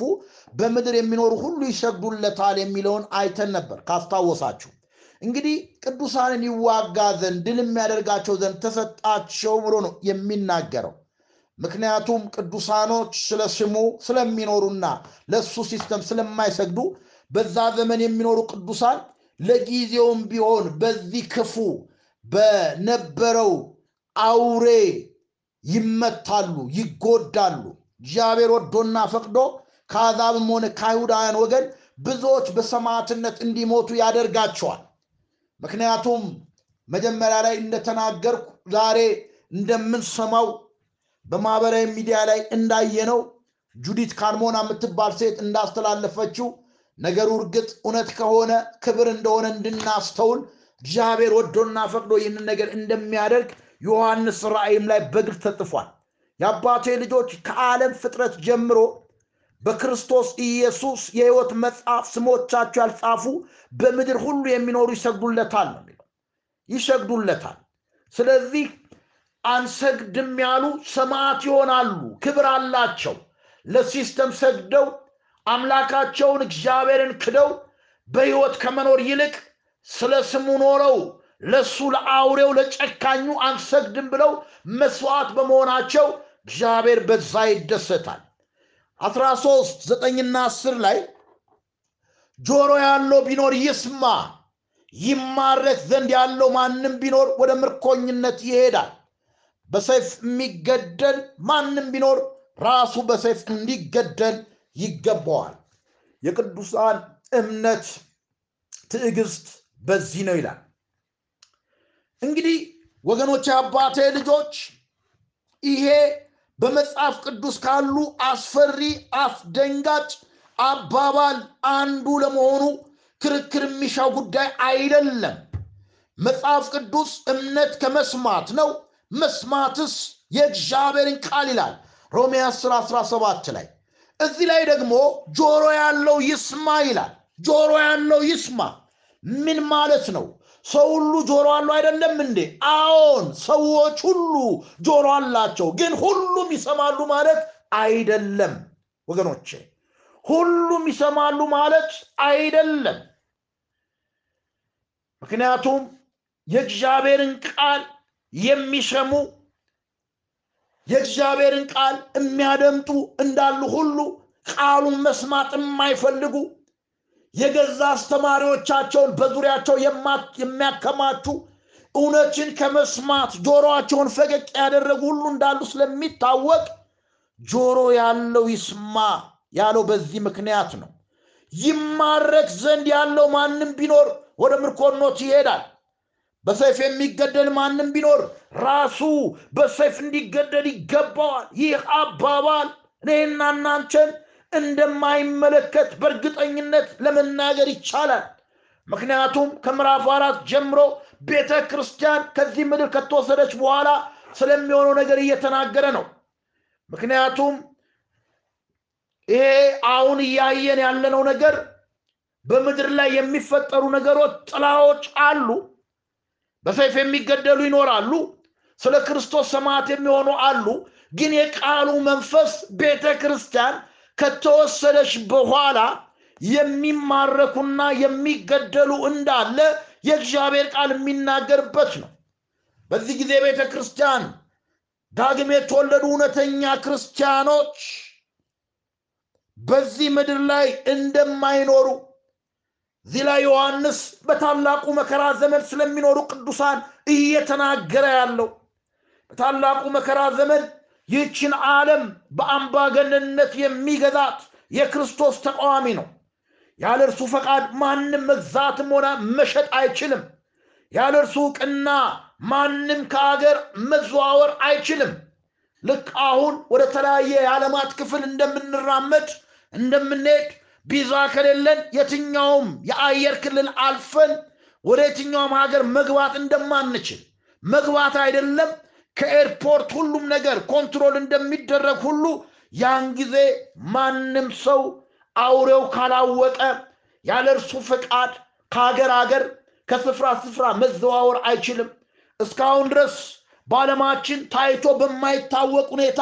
በምድር የሚኖሩ ሁሉ ይሰግዱለታል የሚለውን አይተን ነበር ካስታወሳችሁ። እንግዲህ ቅዱሳንን ይዋጋ ዘንድ ድል የሚያደርጋቸው ዘንድ ተሰጣቸው ብሎ ነው የሚናገረው። ምክንያቱም ቅዱሳኖች ስለ ስሙ ስለሚኖሩና ለእሱ system ስለማይሰግዱ በዛ ዘመን የሚኖሩ ቅዱሳን ለጊዜውም ቢሆን በዚህ ክፉ በነበረው አውሬ ይመታሉ፣ ይጎዳሉ። እግዚአብሔር ወዶና ፈቅዶ ከአሕዛብም ሆነ ከአይሁዳውያን ወገን ብዙዎች በሰማዕትነት እንዲሞቱ ያደርጋቸዋል። ምክንያቱም መጀመሪያ ላይ እንደተናገርኩ ዛሬ እንደምንሰማው በማህበራዊ ሚዲያ ላይ እንዳየነው ጁዲት ካርሞና የምትባል ሴት እንዳስተላለፈችው ነገሩ እርግጥ እውነት ከሆነ ክብር እንደሆነ እንድናስተውል እግዚአብሔር ወዶና ፈቅዶ ይህንን ነገር እንደሚያደርግ ዮሐንስ ራእይም ላይ በግልጽ ተጽፏል። የአባቴ ልጆች ከዓለም ፍጥረት ጀምሮ በክርስቶስ ኢየሱስ የሕይወት መጽሐፍ ስሞቻቸው ያልጻፉ በምድር ሁሉ የሚኖሩ ይሰግዱለታል ነው የሚለው። ይሰግዱለታል። ስለዚህ አንሰግድም ያሉ ሰማዕት ይሆናሉ፣ ክብር አላቸው። ለሲስተም ሰግደው አምላካቸውን እግዚአብሔርን ክደው በሕይወት ከመኖር ይልቅ ስለ ስሙ ኖረው ለሱ ለአውሬው ለጨካኙ አንሰግድም ብለው መስዋዕት በመሆናቸው እግዚአብሔር በዛ ይደሰታል። አስራ ሶስት ዘጠኝና አስር ላይ ጆሮ ያለው ቢኖር ይስማ፣ ይማረክ ዘንድ ያለው ማንም ቢኖር ወደ ምርኮኝነት ይሄዳል። በሰይፍ የሚገደል ማንም ቢኖር ራሱ በሰይፍ እንዲገደል ይገባዋል። የቅዱሳን እምነት ትዕግስት በዚህ ነው ይላል። እንግዲህ ወገኖች፣ አባቴ ልጆች ይሄ በመጽሐፍ ቅዱስ ካሉ አስፈሪ አስደንጋጭ አባባል አንዱ ለመሆኑ ክርክር የሚሻው ጉዳይ አይደለም። መጽሐፍ ቅዱስ እምነት ከመስማት ነው፣ መስማትስ የእግዚአብሔርን ቃል ይላል ሮሜ 10 17 ላይ። እዚህ ላይ ደግሞ ጆሮ ያለው ይስማ ይላል። ጆሮ ያለው ይስማ ምን ማለት ነው? ሰው ሁሉ ጆሮ አለው አይደለም እንዴ? አዎን፣ ሰዎች ሁሉ ጆሮ አላቸው፣ ግን ሁሉም ይሰማሉ ማለት አይደለም ወገኖቼ። ሁሉም ይሰማሉ ማለት አይደለም። ምክንያቱም የእግዚአብሔርን ቃል የሚሰሙ የእግዚአብሔርን ቃል የሚያደምጡ እንዳሉ ሁሉ ቃሉን መስማት የማይፈልጉ የገዛ አስተማሪዎቻቸውን በዙሪያቸው የሚያከማቹ እውነትን ከመስማት ጆሮአቸውን ፈቀቅ ያደረጉ ሁሉ እንዳሉ ስለሚታወቅ ጆሮ ያለው ይስማ ያለው በዚህ ምክንያት ነው። ይማረክ ዘንድ ያለው ማንም ቢኖር ወደ ምርኮኖች ይሄዳል። በሰይፍ የሚገደል ማንም ቢኖር ራሱ በሰይፍ እንዲገደል ይገባዋል። ይህ አባባል እኔና እናንተን እንደማይመለከት በእርግጠኝነት ለመናገር ይቻላል። ምክንያቱም ከምዕራፍ አራት ጀምሮ ቤተ ክርስቲያን ከዚህ ምድር ከተወሰደች በኋላ ስለሚሆነው ነገር እየተናገረ ነው። ምክንያቱም ይሄ አሁን እያየን ያለነው ነገር በምድር ላይ የሚፈጠሩ ነገሮች ጥላዎች አሉ። በሰይፍ የሚገደሉ ይኖራሉ። ስለ ክርስቶስ ሰማዕት የሚሆኑ አሉ። ግን የቃሉ መንፈስ ቤተ ክርስቲያን ከተወሰደች በኋላ የሚማረኩና የሚገደሉ እንዳለ የእግዚአብሔር ቃል የሚናገርበት ነው። በዚህ ጊዜ ቤተ ክርስቲያን ዳግም የተወለዱ እውነተኛ ክርስቲያኖች በዚህ ምድር ላይ እንደማይኖሩ እዚህ ላይ ዮሐንስ በታላቁ መከራ ዘመን ስለሚኖሩ ቅዱሳን እየተናገረ ያለው በታላቁ መከራ ዘመን ይህችን ዓለም በአምባገነንነት የሚገዛት የክርስቶስ ተቃዋሚ ነው። ያለ እርሱ ፈቃድ ማንም መግዛትም ሆነ መሸጥ አይችልም። ያለ እርሱ ዕውቅና ማንም ከአገር መዘዋወር አይችልም። ልክ አሁን ወደ ተለያየ የዓለማት ክፍል እንደምንራመድ እንደምንሄድ ቪዛ ከሌለን የትኛውም የአየር ክልል አልፈን ወደ የትኛውም ሀገር መግባት እንደማንችል መግባት አይደለም ከኤርፖርት ሁሉም ነገር control እንደሚደረግ ሁሉ ያን ጊዜ ማንም ሰው አውሬው ካላወቀ ያለ እርሱ ፈቃድ ከሀገር ሀገር ከስፍራ ስፍራ መዘዋወር አይችልም። እስካሁን ድረስ በዓለማችን ታይቶ በማይታወቅ ሁኔታ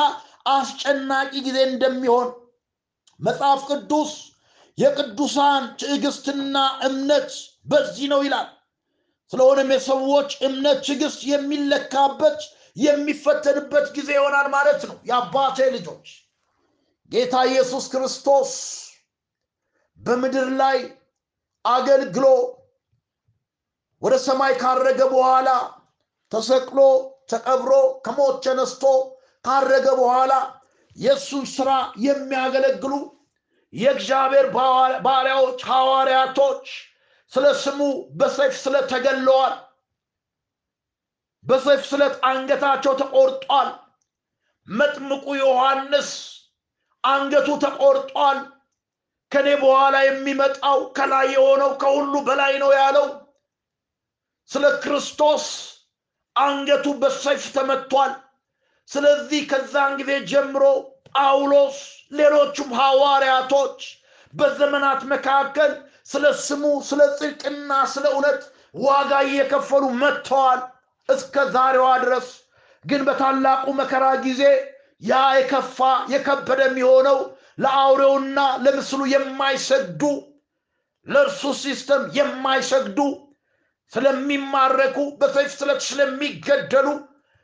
አስጨናቂ ጊዜ እንደሚሆን መጽሐፍ ቅዱስ የቅዱሳን ትዕግስትና እምነት በዚህ ነው ይላል። ስለሆነም የሰዎች እምነት ትዕግስት የሚለካበት የሚፈተንበት ጊዜ ይሆናል ማለት ነው። የአባቴ ልጆች ጌታ ኢየሱስ ክርስቶስ በምድር ላይ አገልግሎ ወደ ሰማይ ካረገ በኋላ ተሰቅሎ ተቀብሮ ከሞት ተነስቶ ካረገ በኋላ የእሱን ስራ የሚያገለግሉ የእግዚአብሔር ባሪያዎች ሐዋርያቶች ስለ ስሙ በሰይፍ ስለት ተገለዋል። በሰይፍ ስለት አንገታቸው ተቆርጧል። መጥምቁ ዮሐንስ አንገቱ ተቆርጧል። ከኔ በኋላ የሚመጣው ከላይ የሆነው ከሁሉ በላይ ነው ያለው ስለ ክርስቶስ አንገቱ በሰይፍ ተመቷል። ስለዚህ ከዛን ጊዜ ጀምሮ ጳውሎስ፣ ሌሎቹም ሐዋርያቶች በዘመናት መካከል ስለ ስሙ ስለ ጽድቅና ስለ እውነት ዋጋ እየከፈሉ መጥተዋል እስከ ዛሬዋ ድረስ። ግን በታላቁ መከራ ጊዜ ያ የከፋ የከበደ የሚሆነው ለአውሬውና ለምስሉ የማይሰግዱ ለእርሱ system የማይሰግዱ ስለሚማረኩ በሰይፍ ስለት ስለሚገደሉ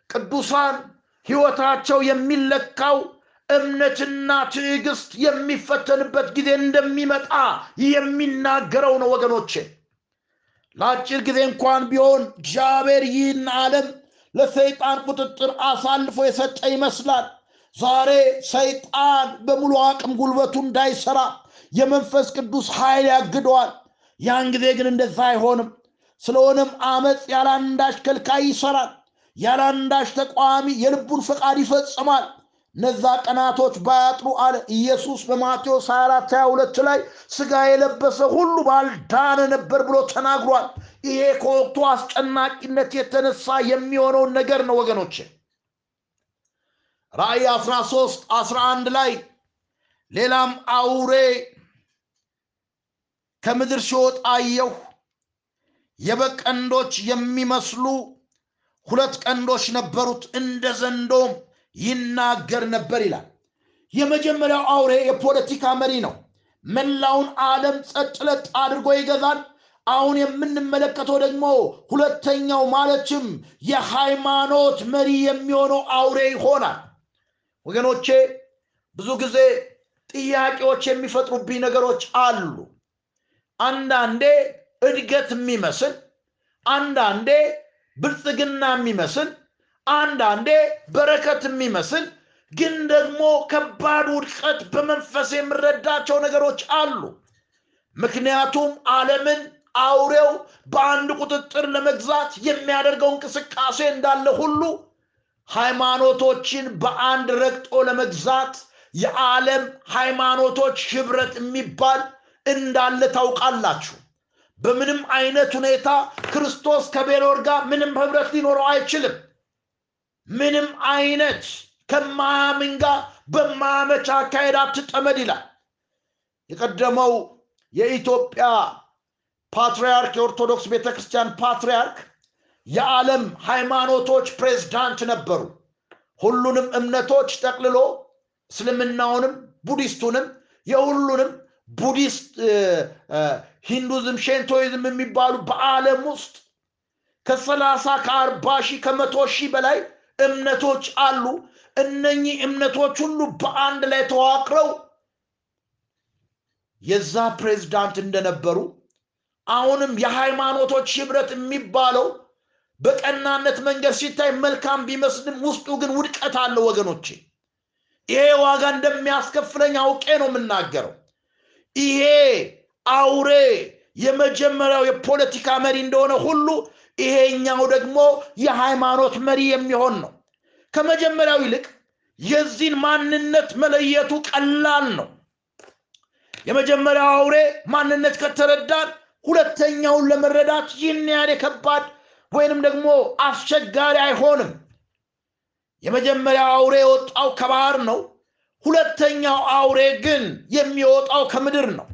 ቅዱሳን ሕይወታቸው የሚለካው እምነትና ትዕግስት የሚፈተንበት ጊዜ እንደሚመጣ የሚናገረው ነው ወገኖቼ። ለአጭር ጊዜ እንኳን ቢሆን እግዚአብሔር ይህን ዓለም ለሰይጣን ቁጥጥር አሳልፎ የሰጠ ይመስላል። ዛሬ ሰይጣን በሙሉ አቅም ጉልበቱ እንዳይሰራ የመንፈስ ቅዱስ ኃይል ያግደዋል። ያን ጊዜ ግን እንደዛ አይሆንም። ስለሆነም አመፅ ያላንዳች ከልካይ ይሰራል። ያላንዳች ተቃዋሚ የልቡን ፈቃድ ይፈጽማል። እነዛ ቀናቶች ባያጥሩ አለ ኢየሱስ በማቴዎስ 24 22 ላይ ስጋ የለበሰ ሁሉ ባልዳነ ነበር ብሎ ተናግሯል። ይሄ ከወቅቱ አስጨናቂነት የተነሳ የሚሆነውን ነገር ነው ወገኖች። ራእይ 13 11 ላይ ሌላም አውሬ ከምድር ሲወጣ አየሁ። የበግ ቀንዶች የሚመስሉ ሁለት ቀንዶች ነበሩት፣ እንደ ዘንዶም ይናገር ነበር ይላል። የመጀመሪያው አውሬ የፖለቲካ መሪ ነው። መላውን ዓለም ጸጥ ለጥ አድርጎ ይገዛል። አሁን የምንመለከተው ደግሞ ሁለተኛው ማለትም የሃይማኖት መሪ የሚሆነው አውሬ ይሆናል። ወገኖቼ ብዙ ጊዜ ጥያቄዎች የሚፈጥሩብኝ ነገሮች አሉ። አንዳንዴ እድገት የሚመስል አንዳንዴ ብልጽግና የሚመስል አንዳንዴ በረከት የሚመስል ግን ደግሞ ከባድ ውድቀት በመንፈስ የምረዳቸው ነገሮች አሉ። ምክንያቱም ዓለምን አውሬው በአንድ ቁጥጥር ለመግዛት የሚያደርገው እንቅስቃሴ እንዳለ ሁሉ ሃይማኖቶችን በአንድ ረግጦ ለመግዛት የዓለም ሃይማኖቶች ህብረት የሚባል እንዳለ ታውቃላችሁ። በምንም አይነት ሁኔታ ክርስቶስ ከቤሎር ጋር ምንም ህብረት ሊኖረው አይችልም። ምንም አይነት ከማያምን ጋር በማያመች አካሄድ አትጠመድ ይላል። የቀደመው የኢትዮጵያ ፓትርያርክ የኦርቶዶክስ ቤተ ክርስቲያን ፓትርያርክ የዓለም ሃይማኖቶች ፕሬዝዳንት ነበሩ። ሁሉንም እምነቶች ጠቅልሎ እስልምናውንም ቡዲስቱንም የሁሉንም ቡዲስት ሂንዱዝም ሼንቶይዝም የሚባሉ በዓለም ውስጥ ከሰላሳ ከአርባ ሺህ ከመቶ ሺህ በላይ እምነቶች አሉ። እነኚህ እምነቶች ሁሉ በአንድ ላይ ተዋቅረው የዛ ፕሬዝዳንት እንደነበሩ አሁንም የሃይማኖቶች ህብረት የሚባለው በቀናነት መንገድ ሲታይ መልካም ቢመስልም ውስጡ ግን ውድቀት አለው ወገኖቼ። ይሄ ዋጋ እንደሚያስከፍለኝ አውቄ ነው የምናገረው። ይሄ አውሬ የመጀመሪያው የፖለቲካ መሪ እንደሆነ ሁሉ ይሄኛው ደግሞ የሃይማኖት መሪ የሚሆን ነው። ከመጀመሪያው ይልቅ የዚህን ማንነት መለየቱ ቀላል ነው። የመጀመሪያው አውሬ ማንነት ከተረዳን ሁለተኛውን ለመረዳት ይህን ያህል የከባድ ወይንም ደግሞ አስቸጋሪ አይሆንም። የመጀመሪያው አውሬ የወጣው ከባህር ነው። ሁለተኛው አውሬ ግን የሚወጣው ከምድር ነው።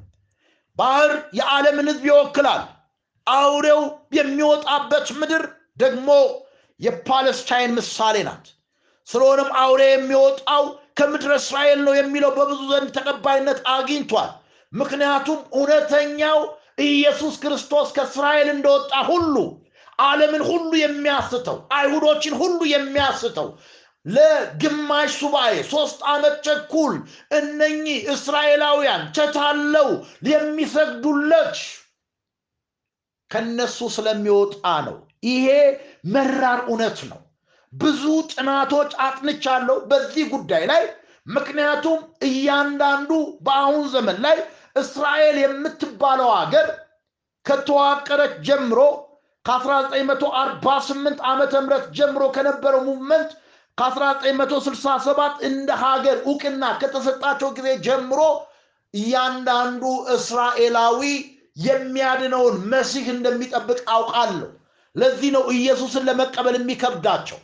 ባህር የዓለምን ሕዝብ ይወክላል። አውሬው የሚወጣበት ምድር ደግሞ የፓለስታይን ምሳሌ ናት። ስለሆነም አውሬ የሚወጣው ከምድረ እስራኤል ነው የሚለው በብዙ ዘንድ ተቀባይነት አግኝቷል። ምክንያቱም እውነተኛው ኢየሱስ ክርስቶስ ከእስራኤል እንደወጣ ሁሉ ዓለምን ሁሉ የሚያስተው አይሁዶችን ሁሉ የሚያስተው ለግማሽ ሱባኤ ሶስት ዓመት ተኩል እነኚህ እስራኤላውያን ተታለው የሚሰግዱለት ከነሱ ስለሚወጣ ነው። ይሄ መራር እውነት ነው። ብዙ ጥናቶች አጥንቻለሁ በዚህ ጉዳይ ላይ ምክንያቱም እያንዳንዱ በአሁን ዘመን ላይ እስራኤል የምትባለው ሀገር ከተዋቀረች ጀምሮ ከ1948 ዓመተ ምህረት ጀምሮ ከነበረው ሙቭመንት ከ1967 እንደ ሀገር እውቅና ከተሰጣቸው ጊዜ ጀምሮ እያንዳንዱ እስራኤላዊ የሚያድነውን መሲህ እንደሚጠብቅ አውቃለሁ። ለዚህ ነው ኢየሱስን ለመቀበል የሚከብዳቸው።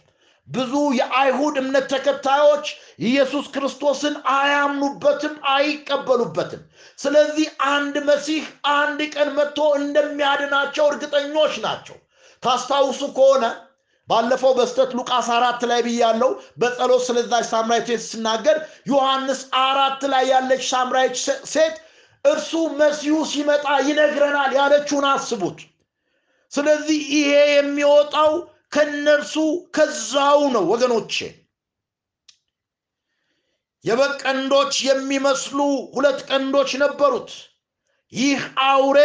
ብዙ የአይሁድ እምነት ተከታዮች ኢየሱስ ክርስቶስን አያምኑበትም አይቀበሉበትም። ስለዚህ አንድ መሲህ አንድ ቀን መጥቶ እንደሚያድናቸው እርግጠኞች ናቸው። ታስታውሱ ከሆነ ባለፈው በስተት ሉቃስ አራት ላይ ብያለው በጸሎት ስለዛች ሳምራዊት ሴት ስናገር ዮሐንስ አራት ላይ ያለች ሳምራዊት ሴት እርሱ መሲሁ ሲመጣ ይነግረናል ያለችውን አስቡት። ስለዚህ ይሄ የሚወጣው ከነርሱ ከዛው ነው ወገኖቼ። የበግ ቀንዶች የሚመስሉ ሁለት ቀንዶች ነበሩት። ይህ አውሬ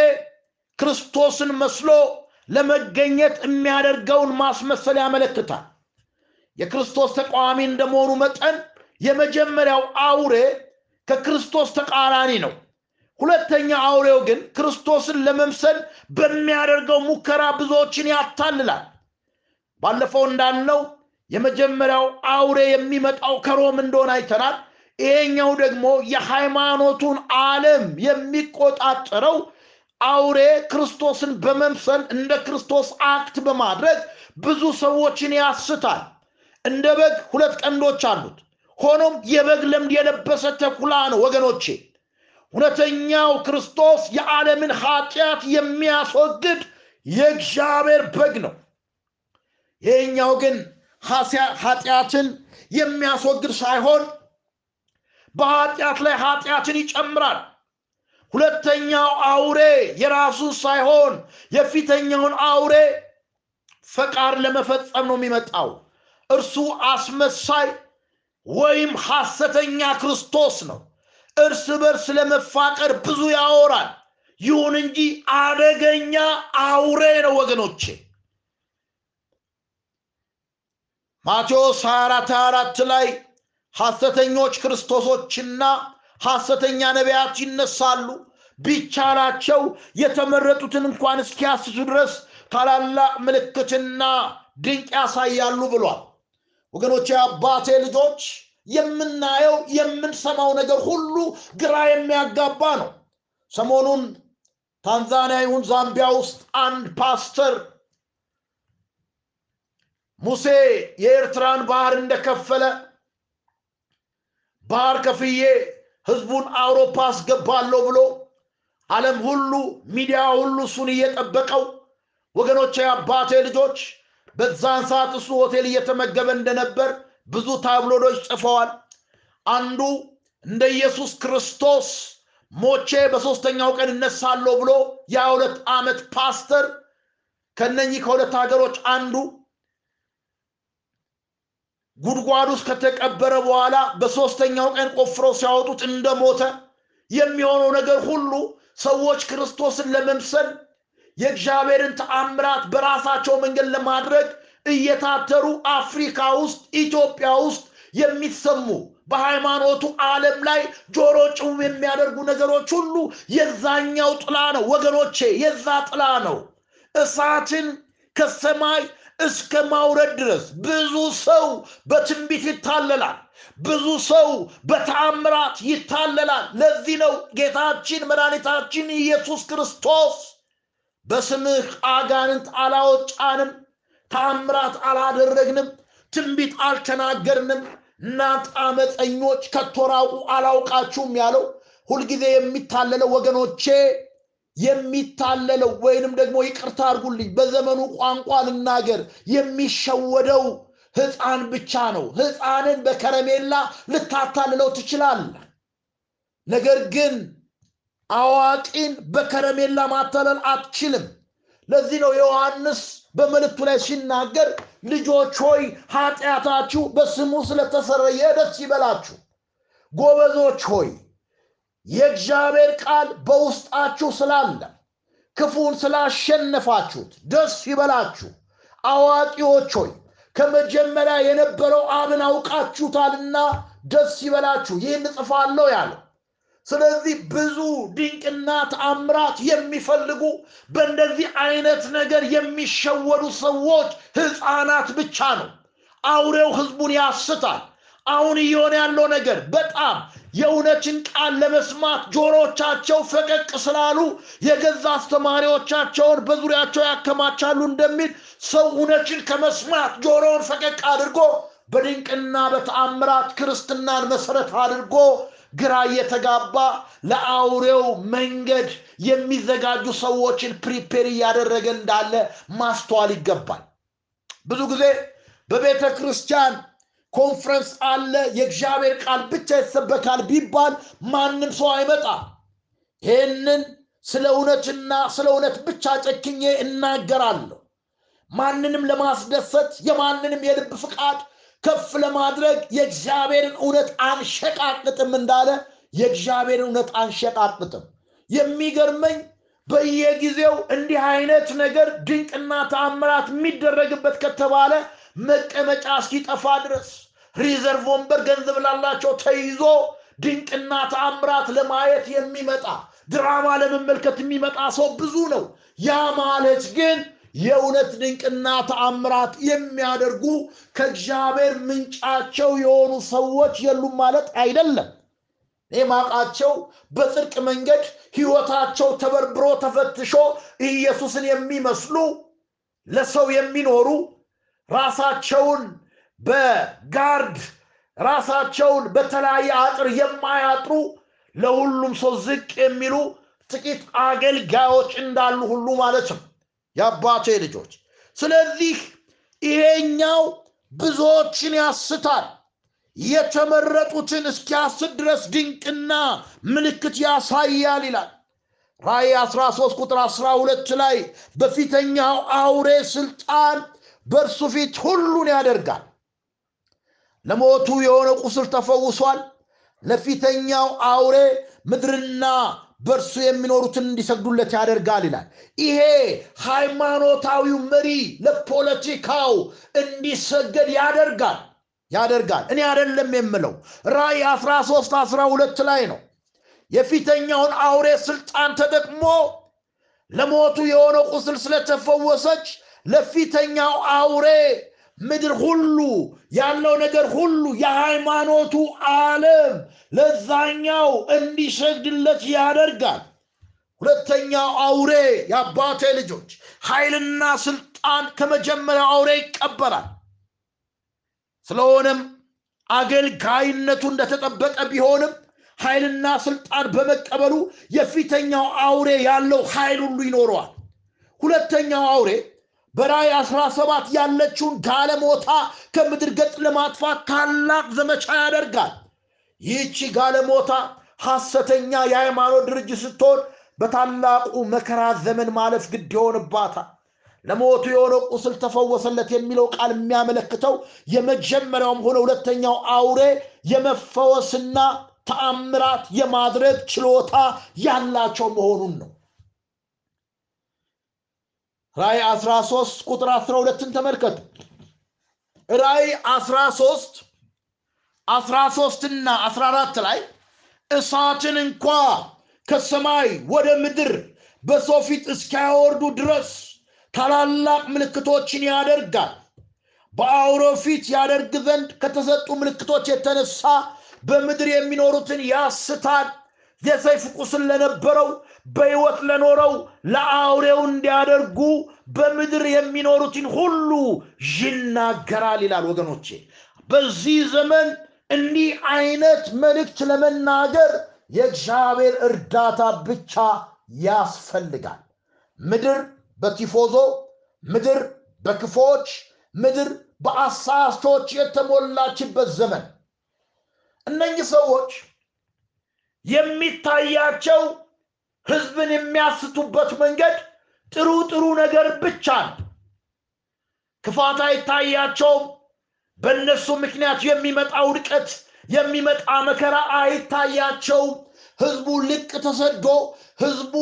ክርስቶስን መስሎ ለመገኘት የሚያደርገውን ማስመሰል ያመለክታል። የክርስቶስ ተቃዋሚ እንደመሆኑ መጠን የመጀመሪያው አውሬ ከክርስቶስ ተቃራኒ ነው ሁለተኛ አውሬው ግን ክርስቶስን ለመምሰል በሚያደርገው ሙከራ ብዙዎችን ያታልላል። ባለፈው እንዳልነው የመጀመሪያው አውሬ የሚመጣው ከሮም እንደሆነ አይተናል። ይሄኛው ደግሞ የሃይማኖቱን ዓለም የሚቆጣጠረው አውሬ ክርስቶስን በመምሰል እንደ ክርስቶስ አክት በማድረግ ብዙ ሰዎችን ያስታል። እንደ በግ ሁለት ቀንዶች አሉት። ሆኖም የበግ ለምድ የለበሰ ተኩላ ነው ወገኖቼ እውነተኛው ክርስቶስ የዓለምን ኃጢአት የሚያስወግድ የእግዚአብሔር በግ ነው። ይህኛው ግን ኃጢአትን የሚያስወግድ ሳይሆን በኃጢአት ላይ ኃጢአትን ይጨምራል። ሁለተኛው አውሬ የራሱን ሳይሆን የፊተኛውን አውሬ ፈቃድ ለመፈጸም ነው የሚመጣው። እርሱ አስመሳይ ወይም ሐሰተኛ ክርስቶስ ነው እርስ በርስ ለመፋቀር ብዙ ያወራል። ይሁን እንጂ አደገኛ አውሬ ነው ወገኖቼ። ማቴዎስ 24 24 ላይ ሐሰተኞች ክርስቶሶችና ሐሰተኛ ነቢያት ይነሳሉ። ቢቻላቸው የተመረጡትን እንኳን እስኪያስቱ ድረስ ታላላቅ ምልክትና ድንቅ ያሳያሉ ብሏል። ወገኖች አባቴ ልጆች የምናየው የምንሰማው ነገር ሁሉ ግራ የሚያጋባ ነው። ሰሞኑን ታንዛኒያ ይሁን ዛምቢያ ውስጥ አንድ ፓስተር ሙሴ የኤርትራን ባህር እንደከፈለ ባህር ከፍዬ ህዝቡን አውሮፓ አስገባለሁ ብሎ ዓለም ሁሉ ሚዲያ ሁሉ እሱን እየጠበቀው ወገኖች አባቴ ልጆች በዛን ሰዓት እሱ ሆቴል እየተመገበ እንደነበር ብዙ ታብሎዶች ጽፈዋል። አንዱ እንደ ኢየሱስ ክርስቶስ ሞቼ በሶስተኛው ቀን እነሳለሁ ብሎ የሁለት ዓመት ፓስተር ከነኚህ ከሁለት ሀገሮች አንዱ ጉድጓድ ውስጥ ከተቀበረ በኋላ በሶስተኛው ቀን ቆፍረው ሲያወጡት እንደሞተ የሚሆነው ነገር ሁሉ ሰዎች ክርስቶስን ለመምሰል የእግዚአብሔርን ተአምራት በራሳቸው መንገድ ለማድረግ እየታተሩ አፍሪካ ውስጥ ኢትዮጵያ ውስጥ የሚሰሙ በሃይማኖቱ ዓለም ላይ ጆሮ ጭው የሚያደርጉ ነገሮች ሁሉ የዛኛው ጥላ ነው። ወገኖቼ የዛ ጥላ ነው። እሳትን ከሰማይ እስከ ማውረድ ድረስ ብዙ ሰው በትንቢት ይታለላል። ብዙ ሰው በተአምራት ይታለላል። ለዚህ ነው ጌታችን መድኃኒታችን ኢየሱስ ክርስቶስ በስምህ አጋንንት አላወጫንም ተአምራት አላደረግንም ትንቢት አልተናገርንም። እናንተ አመፀኞች ከቶራቁ አላውቃችሁም ያለው ሁልጊዜ የሚታለለው ወገኖቼ የሚታለለው ወይንም ደግሞ ይቅርታ አድርጉልኝ በዘመኑ ቋንቋ ልናገር የሚሸወደው ህፃን ብቻ ነው። ህፃንን በከረሜላ ልታታልለው ትችላል ነገር ግን አዋቂን በከረሜላ ማታለል አትችልም። ለዚህ ነው ዮሐንስ በመልእክቱ ላይ ሲናገር ልጆች ሆይ ኃጢአታችሁ በስሙ ስለተሰረየ ደስ ይበላችሁ። ጎበዞች ሆይ የእግዚአብሔር ቃል በውስጣችሁ ስላለ ክፉን ስላሸነፋችሁት ደስ ይበላችሁ። አዋቂዎች ሆይ ከመጀመሪያ የነበረው አብን አውቃችሁታልና ደስ ይበላችሁ። ይህን እጽፋለሁ ያለው ስለዚህ ብዙ ድንቅና ተአምራት የሚፈልጉ በእንደዚህ አይነት ነገር የሚሸወዱ ሰዎች ህፃናት ብቻ ነው። አውሬው ህዝቡን ያስታል። አሁን እየሆነ ያለው ነገር በጣም የእውነትን ቃል ለመስማት ጆሮቻቸው ፈቀቅ ስላሉ የገዛ አስተማሪዎቻቸውን በዙሪያቸው ያከማቻሉ እንደሚል ሰው እውነትን ከመስማት ጆሮውን ፈቀቅ አድርጎ በድንቅና በተአምራት ክርስትናን መሰረት አድርጎ ግራ እየተጋባ ለአውሬው መንገድ የሚዘጋጁ ሰዎችን prepare እያደረገ እንዳለ ማስተዋል ይገባል። ብዙ ጊዜ በቤተ ክርስቲያን ኮንፈረንስ አለ የእግዚአብሔር ቃል ብቻ ይሰበካል ቢባል ማንም ሰው አይመጣም። ይህንን ስለ እውነትና ስለ እውነት ብቻ ጨክኜ እናገራለሁ። ማንንም ለማስደሰት የማንንም የልብ ፍቃድ ከፍ ለማድረግ የእግዚአብሔርን እውነት አንሸቃቅጥም እንዳለ የእግዚአብሔርን እውነት አንሸቃቅጥም። የሚገርመኝ በየጊዜው እንዲህ አይነት ነገር ድንቅና ተአምራት የሚደረግበት ከተባለ መቀመጫ እስኪጠፋ ድረስ ሪዘርቭ ወንበር ገንዘብ ላላቸው ተይዞ ድንቅና ተአምራት ለማየት የሚመጣ ድራማ ለመመልከት የሚመጣ ሰው ብዙ ነው። ያ ማለት ግን የእውነት ድንቅና ተአምራት የሚያደርጉ ከእግዚአብሔር ምንጫቸው የሆኑ ሰዎች የሉም ማለት አይደለም። እኔ ማቃቸው በጽድቅ መንገድ ህይወታቸው ተበርብሮ ተፈትሾ ኢየሱስን የሚመስሉ ለሰው የሚኖሩ ራሳቸውን በጋርድ ራሳቸውን በተለያየ አጥር የማያጥሩ ለሁሉም ሰው ዝቅ የሚሉ ጥቂት አገልጋዮች እንዳሉ ሁሉ ማለት ነው የአባቴ ልጆች። ስለዚህ ይሄኛው ብዙዎችን ያስታል። የተመረጡትን እስኪያስት ድረስ ድንቅና ምልክት ያሳያል ይላል። ራእይ 13 ቁጥር 12 ላይ በፊተኛው አውሬ ስልጣን በእርሱ ፊት ሁሉን ያደርጋል። ለሞቱ የሆነ ቁስል ተፈውሷል። ለፊተኛው አውሬ ምድርና በእርሱ የሚኖሩትን እንዲሰግዱለት ያደርጋል ይላል። ይሄ ሃይማኖታዊው መሪ ለፖለቲካው እንዲሰገድ ያደርጋል ያደርጋል። እኔ አደለም የምለው ራእይ 13 12 ላይ ነው። የፊተኛውን አውሬ ስልጣን ተጠቅሞ ለሞቱ የሆነ ቁስል ስለተፈወሰች ለፊተኛው አውሬ ምድር ሁሉ ያለው ነገር ሁሉ የሃይማኖቱ ዓለም ለዛኛው እንዲሰግድለት ያደርጋል። ሁለተኛው አውሬ የአባቴ ልጆች ኃይልና ስልጣን ከመጀመሪያው አውሬ ይቀበላል። ስለሆነም አገልጋይነቱ እንደተጠበቀ ቢሆንም ኃይልና ስልጣን በመቀበሉ የፊተኛው አውሬ ያለው ኃይል ሁሉ ይኖረዋል። ሁለተኛው አውሬ በራይ 17 ያለችውን ጋለሞታ ከምድር ገጽ ለማጥፋት ታላቅ ዘመቻ ያደርጋል። ይህቺ ጋለሞታ ሐሰተኛ የሃይማኖት ድርጅት ስትሆን በታላቁ መከራ ዘመን ማለፍ ግድ ይሆንባታል። ለሞቱ የሆነው ቁስል ተፈወሰለት የሚለው ቃል የሚያመለክተው የመጀመሪያውም ሆነ ሁለተኛው አውሬ የመፈወስና ተአምራት የማድረግ ችሎታ ያላቸው መሆኑን ነው ራይ 13 ቁጥር 12ን ተመልከቱ ራይ 13 13 እና 14 ላይ እሳትን እንኳ ከሰማይ ወደ ምድር በሰው ፊት እስኪያወርዱ ድረስ ታላላቅ ምልክቶችን ያደርጋል። በአውሬው ፊት ያደርግ ዘንድ ከተሰጡ ምልክቶች የተነሳ በምድር የሚኖሩትን ያስታል። የሰይፍ ቁስል ለነበረው በሕይወት ለኖረው ለአውሬው እንዲያደርጉ በምድር የሚኖሩትን ሁሉ ይናገራል ይላል ወገኖቼ። በዚህ ዘመን እንዲህ አይነት መልእክት ለመናገር የእግዚአብሔር እርዳታ ብቻ ያስፈልጋል። ምድር በቲፎዞ ምድር በክፎች ምድር በአሳስቶች የተሞላችበት ዘመን። እነኚህ ሰዎች የሚታያቸው ህዝብን የሚያስቱበት መንገድ ጥሩ ጥሩ ነገር ብቻ ነው። ክፋት አይታያቸውም። በእነሱ ምክንያት የሚመጣ ውድቀት የሚመጣ መከራ አይታያቸውም ህዝቡ ልቅ ተሰዶ ህዝቡ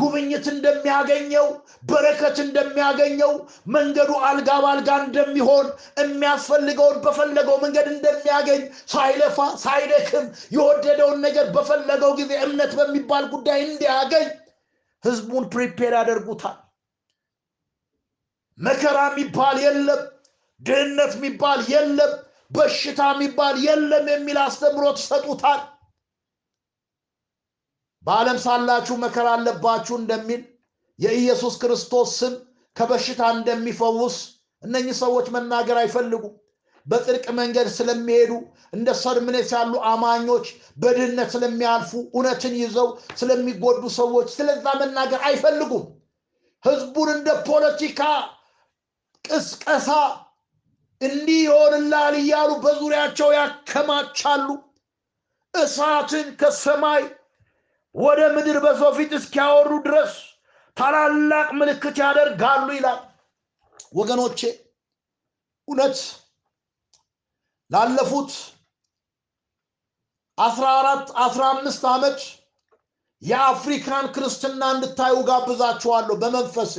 ጉብኝት እንደሚያገኘው በረከት እንደሚያገኘው መንገዱ አልጋ በአልጋ እንደሚሆን የሚያስፈልገውን በፈለገው መንገድ እንደሚያገኝ ሳይለፋ ሳይደክም የወደደውን ነገር በፈለገው ጊዜ እምነት በሚባል ጉዳይ እንዲያገኝ ህዝቡን ፕሪፔር ያደርጉታል። መከራ የሚባል የለም ድህነት የሚባል የለም በሽታ የሚባል የለም የሚል አስተምሮት ይሰጡታል በዓለም ሳላችሁ መከራ አለባችሁ እንደሚል የኢየሱስ ክርስቶስ ስም ከበሽታ እንደሚፈውስ እነኚህ ሰዎች መናገር አይፈልጉም። በጽድቅ መንገድ ስለሚሄዱ እንደ ሰርምኔስ ያሉ አማኞች በድህነት ስለሚያልፉ እውነትን ይዘው ስለሚጎዱ ሰዎች ስለዛ መናገር አይፈልጉም። ህዝቡን እንደ ፖለቲካ ቅስቀሳ እንዲህ ይሆንላል እያሉ በዙሪያቸው ያከማቻሉ እሳትን ከሰማይ ወደ ምድር በሰው ፊት እስኪያወሩ ድረስ ታላላቅ ምልክት ያደርጋሉ ይላል። ወገኖቼ እውነት ላለፉት አስራ አራት አስራ አምስት ዓመት የአፍሪካን ክርስትና እንድታዩ ጋብዛችኋለሁ በመንፈሴ።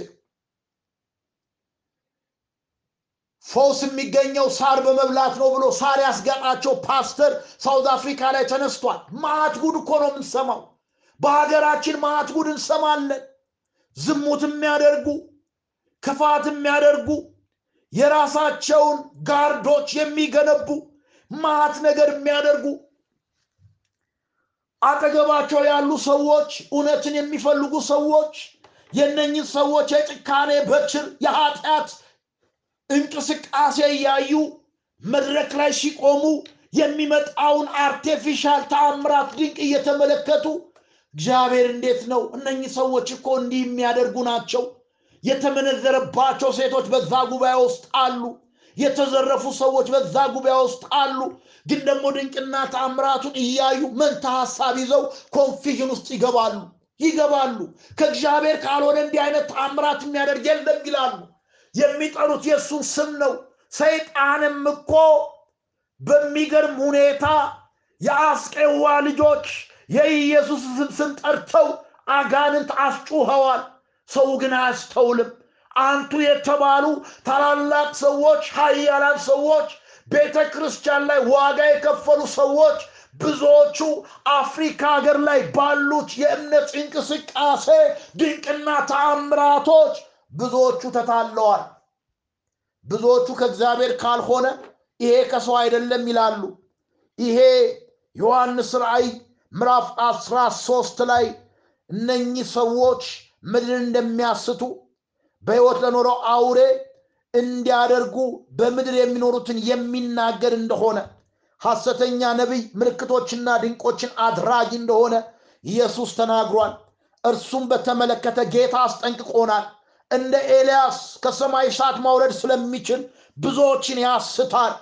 ፈውስ የሚገኘው ሳር በመብላት ነው ብሎ ሳር ያስጋጣቸው ፓስተር ሳውዝ አፍሪካ ላይ ተነስቷል። ማት ጉድ እኮ ነው የምንሰማው በሀገራችን ማት ጉድ እንሰማለን። ዝሙት የሚያደርጉ ክፋት የሚያደርጉ የራሳቸውን ጋርዶች የሚገነቡ ማት ነገር የሚያደርጉ አጠገባቸው ያሉ ሰዎች እውነትን የሚፈልጉ ሰዎች የነኝን ሰዎች የጭካኔ በትር የኃጢአት እንቅስቃሴ እያዩ መድረክ ላይ ሲቆሙ የሚመጣውን artificial ተአምራት ድንቅ እየተመለከቱ እግዚአብሔር እንዴት ነው? እነኚህ ሰዎች እኮ እንዲህ የሚያደርጉ ናቸው። የተመነዘረባቸው ሴቶች በዛ ጉባኤ ውስጥ አሉ። የተዘረፉ ሰዎች በዛ ጉባኤ ውስጥ አሉ። ግን ደግሞ ድንቅና ተአምራቱን እያዩ መንታ ሀሳብ ይዘው confusion ውስጥ ይገባሉ ይገባሉ። ከእግዚአብሔር ካልሆነ እንዲህ አይነት ተአምራት የሚያደርግ የለም ይላሉ። የሚጠሩት የእሱን ስም ነው። ሰይጣንም እኮ በሚገርም ሁኔታ የአስቄዋ ልጆች የኢየሱስ ስም ጠርተው አጋንንት አስጩኸዋል። ሰው ግን አያስተውልም። አንቱ የተባሉ ታላላቅ ሰዎች ሀያላን ሰዎች ቤተ ክርስቲያን ላይ ዋጋ የከፈሉ ሰዎች ብዙዎቹ አፍሪካ ሀገር ላይ ባሉት የእምነት እንቅስቃሴ ድንቅና ተአምራቶች ብዙዎቹ ተታለዋል። ብዙዎቹ ከእግዚአብሔር ካልሆነ ይሄ ከሰው አይደለም ይላሉ። ይሄ ዮሐንስ ራእይ ምዕራፍ 13 ላይ እነኚህ ሰዎች ምድር እንደሚያስቱ በሕይወት ለኖረው አውሬ እንዲያደርጉ በምድር የሚኖሩትን የሚናገር እንደሆነ ሐሰተኛ ነቢይ ምልክቶችና ድንቆችን አድራጊ እንደሆነ ኢየሱስ ተናግሯል። እርሱም በተመለከተ ጌታ አስጠንቅቆናል። እንደ ኤልያስ ከሰማይ እሳት ማውረድ ስለሚችል ብዙዎችን ያስታል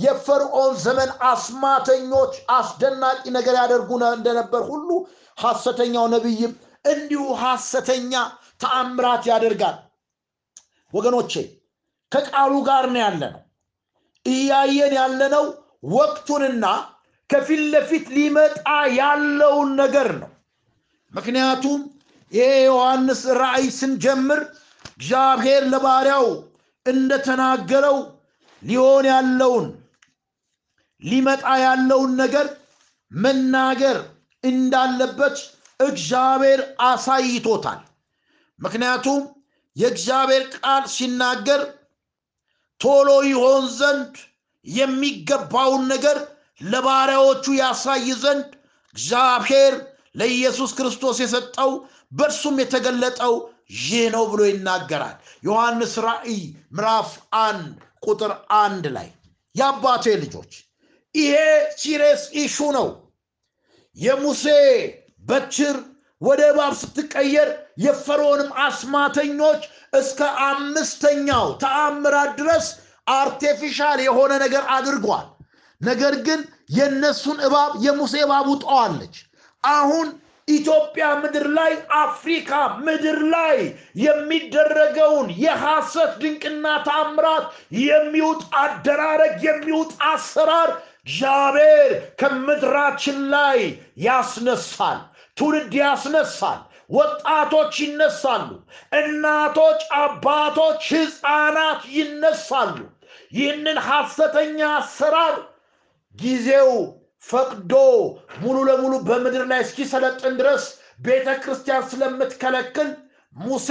የፈርዖን ዘመን አስማተኞች አስደናቂ ነገር ያደርጉ እንደነበር ሁሉ ሐሰተኛው ነቢይም እንዲሁ ሐሰተኛ ተአምራት ያደርጋል። ወገኖቼ ከቃሉ ጋር ነው ያለ ነው እያየን ያለነው ወቅቱንና ከፊት ለፊት ሊመጣ ያለውን ነገር ነው። ምክንያቱም ይሄ ዮሐንስ ራእይ ስንጀምር እግዚአብሔር ለባሪያው እንደተናገረው ሊሆን ያለውን ሊመጣ ያለውን ነገር መናገር እንዳለበት እግዚአብሔር አሳይቶታል። ምክንያቱም የእግዚአብሔር ቃል ሲናገር ቶሎ ይሆን ዘንድ የሚገባውን ነገር ለባሪያዎቹ ያሳይ ዘንድ እግዚአብሔር ለኢየሱስ ክርስቶስ የሰጠው በእርሱም የተገለጠው ይህ ነው ብሎ ይናገራል። ዮሐንስ ራእይ ምዕራፍ አንድ ቁጥር አንድ ላይ የአባቴ ልጆች ይሄ serious issue ነው። የሙሴ በትር ወደ እባብ ስትቀየር የፈርዖንም አስማተኞች እስከ አምስተኛው ተአምራት ድረስ artificial የሆነ ነገር አድርጓል። ነገር ግን የእነሱን እባብ የሙሴ እባብ ውጠዋለች አሁን ኢትዮጵያ ምድር ላይ አፍሪካ ምድር ላይ የሚደረገውን የሐሰት ድንቅና ታምራት የሚውጥ አደራረግ የሚውጥ አሰራር እግዚአብሔር ከምድራችን ላይ ያስነሳል፣ ትውልድ ያስነሳል። ወጣቶች ይነሳሉ፣ እናቶች፣ አባቶች፣ ሕፃናት ይነሳሉ። ይህንን ሐሰተኛ አሰራር ጊዜው ፈቅዶ ሙሉ ለሙሉ በምድር ላይ እስኪሰለጥን ድረስ ቤተ ክርስቲያን ስለምትከለክል ሙሴ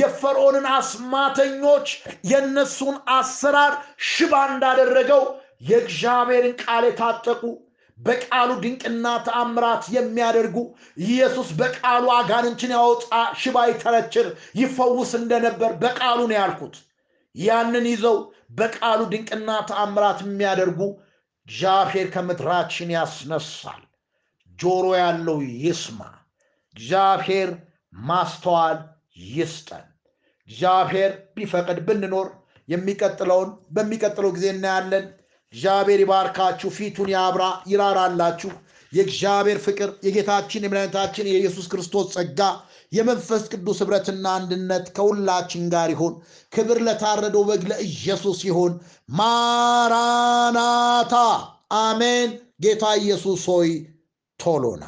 የፈርዖንን አስማተኞች የእነሱን አሰራር ሽባ እንዳደረገው የእግዚአብሔርን ቃል የታጠቁ በቃሉ ድንቅና ተአምራት የሚያደርጉ ኢየሱስ በቃሉ አጋንንትን ያወጣ ሽባ ይተረችር ይፈውስ እንደነበር በቃሉ ነው ያልኩት። ያንን ይዘው በቃሉ ድንቅና ተአምራት የሚያደርጉ እግዚአብሔር ከምድራችን ያስነሳል። ጆሮ ያለው ይስማ። እግዚአብሔር ማስተዋል ይስጠን። እግዚአብሔር ቢፈቅድ ብንኖር የሚቀጥለውን በሚቀጥለው ጊዜ እናያለን። እግዚአብሔር ይባርካችሁ፣ ፊቱን ያብራ፣ ይራራላችሁ። የእግዚአብሔር ፍቅር የጌታችን የመድኃኒታችን የኢየሱስ ክርስቶስ ጸጋ የመንፈስ ቅዱስ ኅብረትና አንድነት ከሁላችን ጋር ይሁን። ክብር ለታረደው በግ ለኢየሱስ ይሁን። ማራናታ አሜን። ጌታ ኢየሱስ ሆይ ቶሎና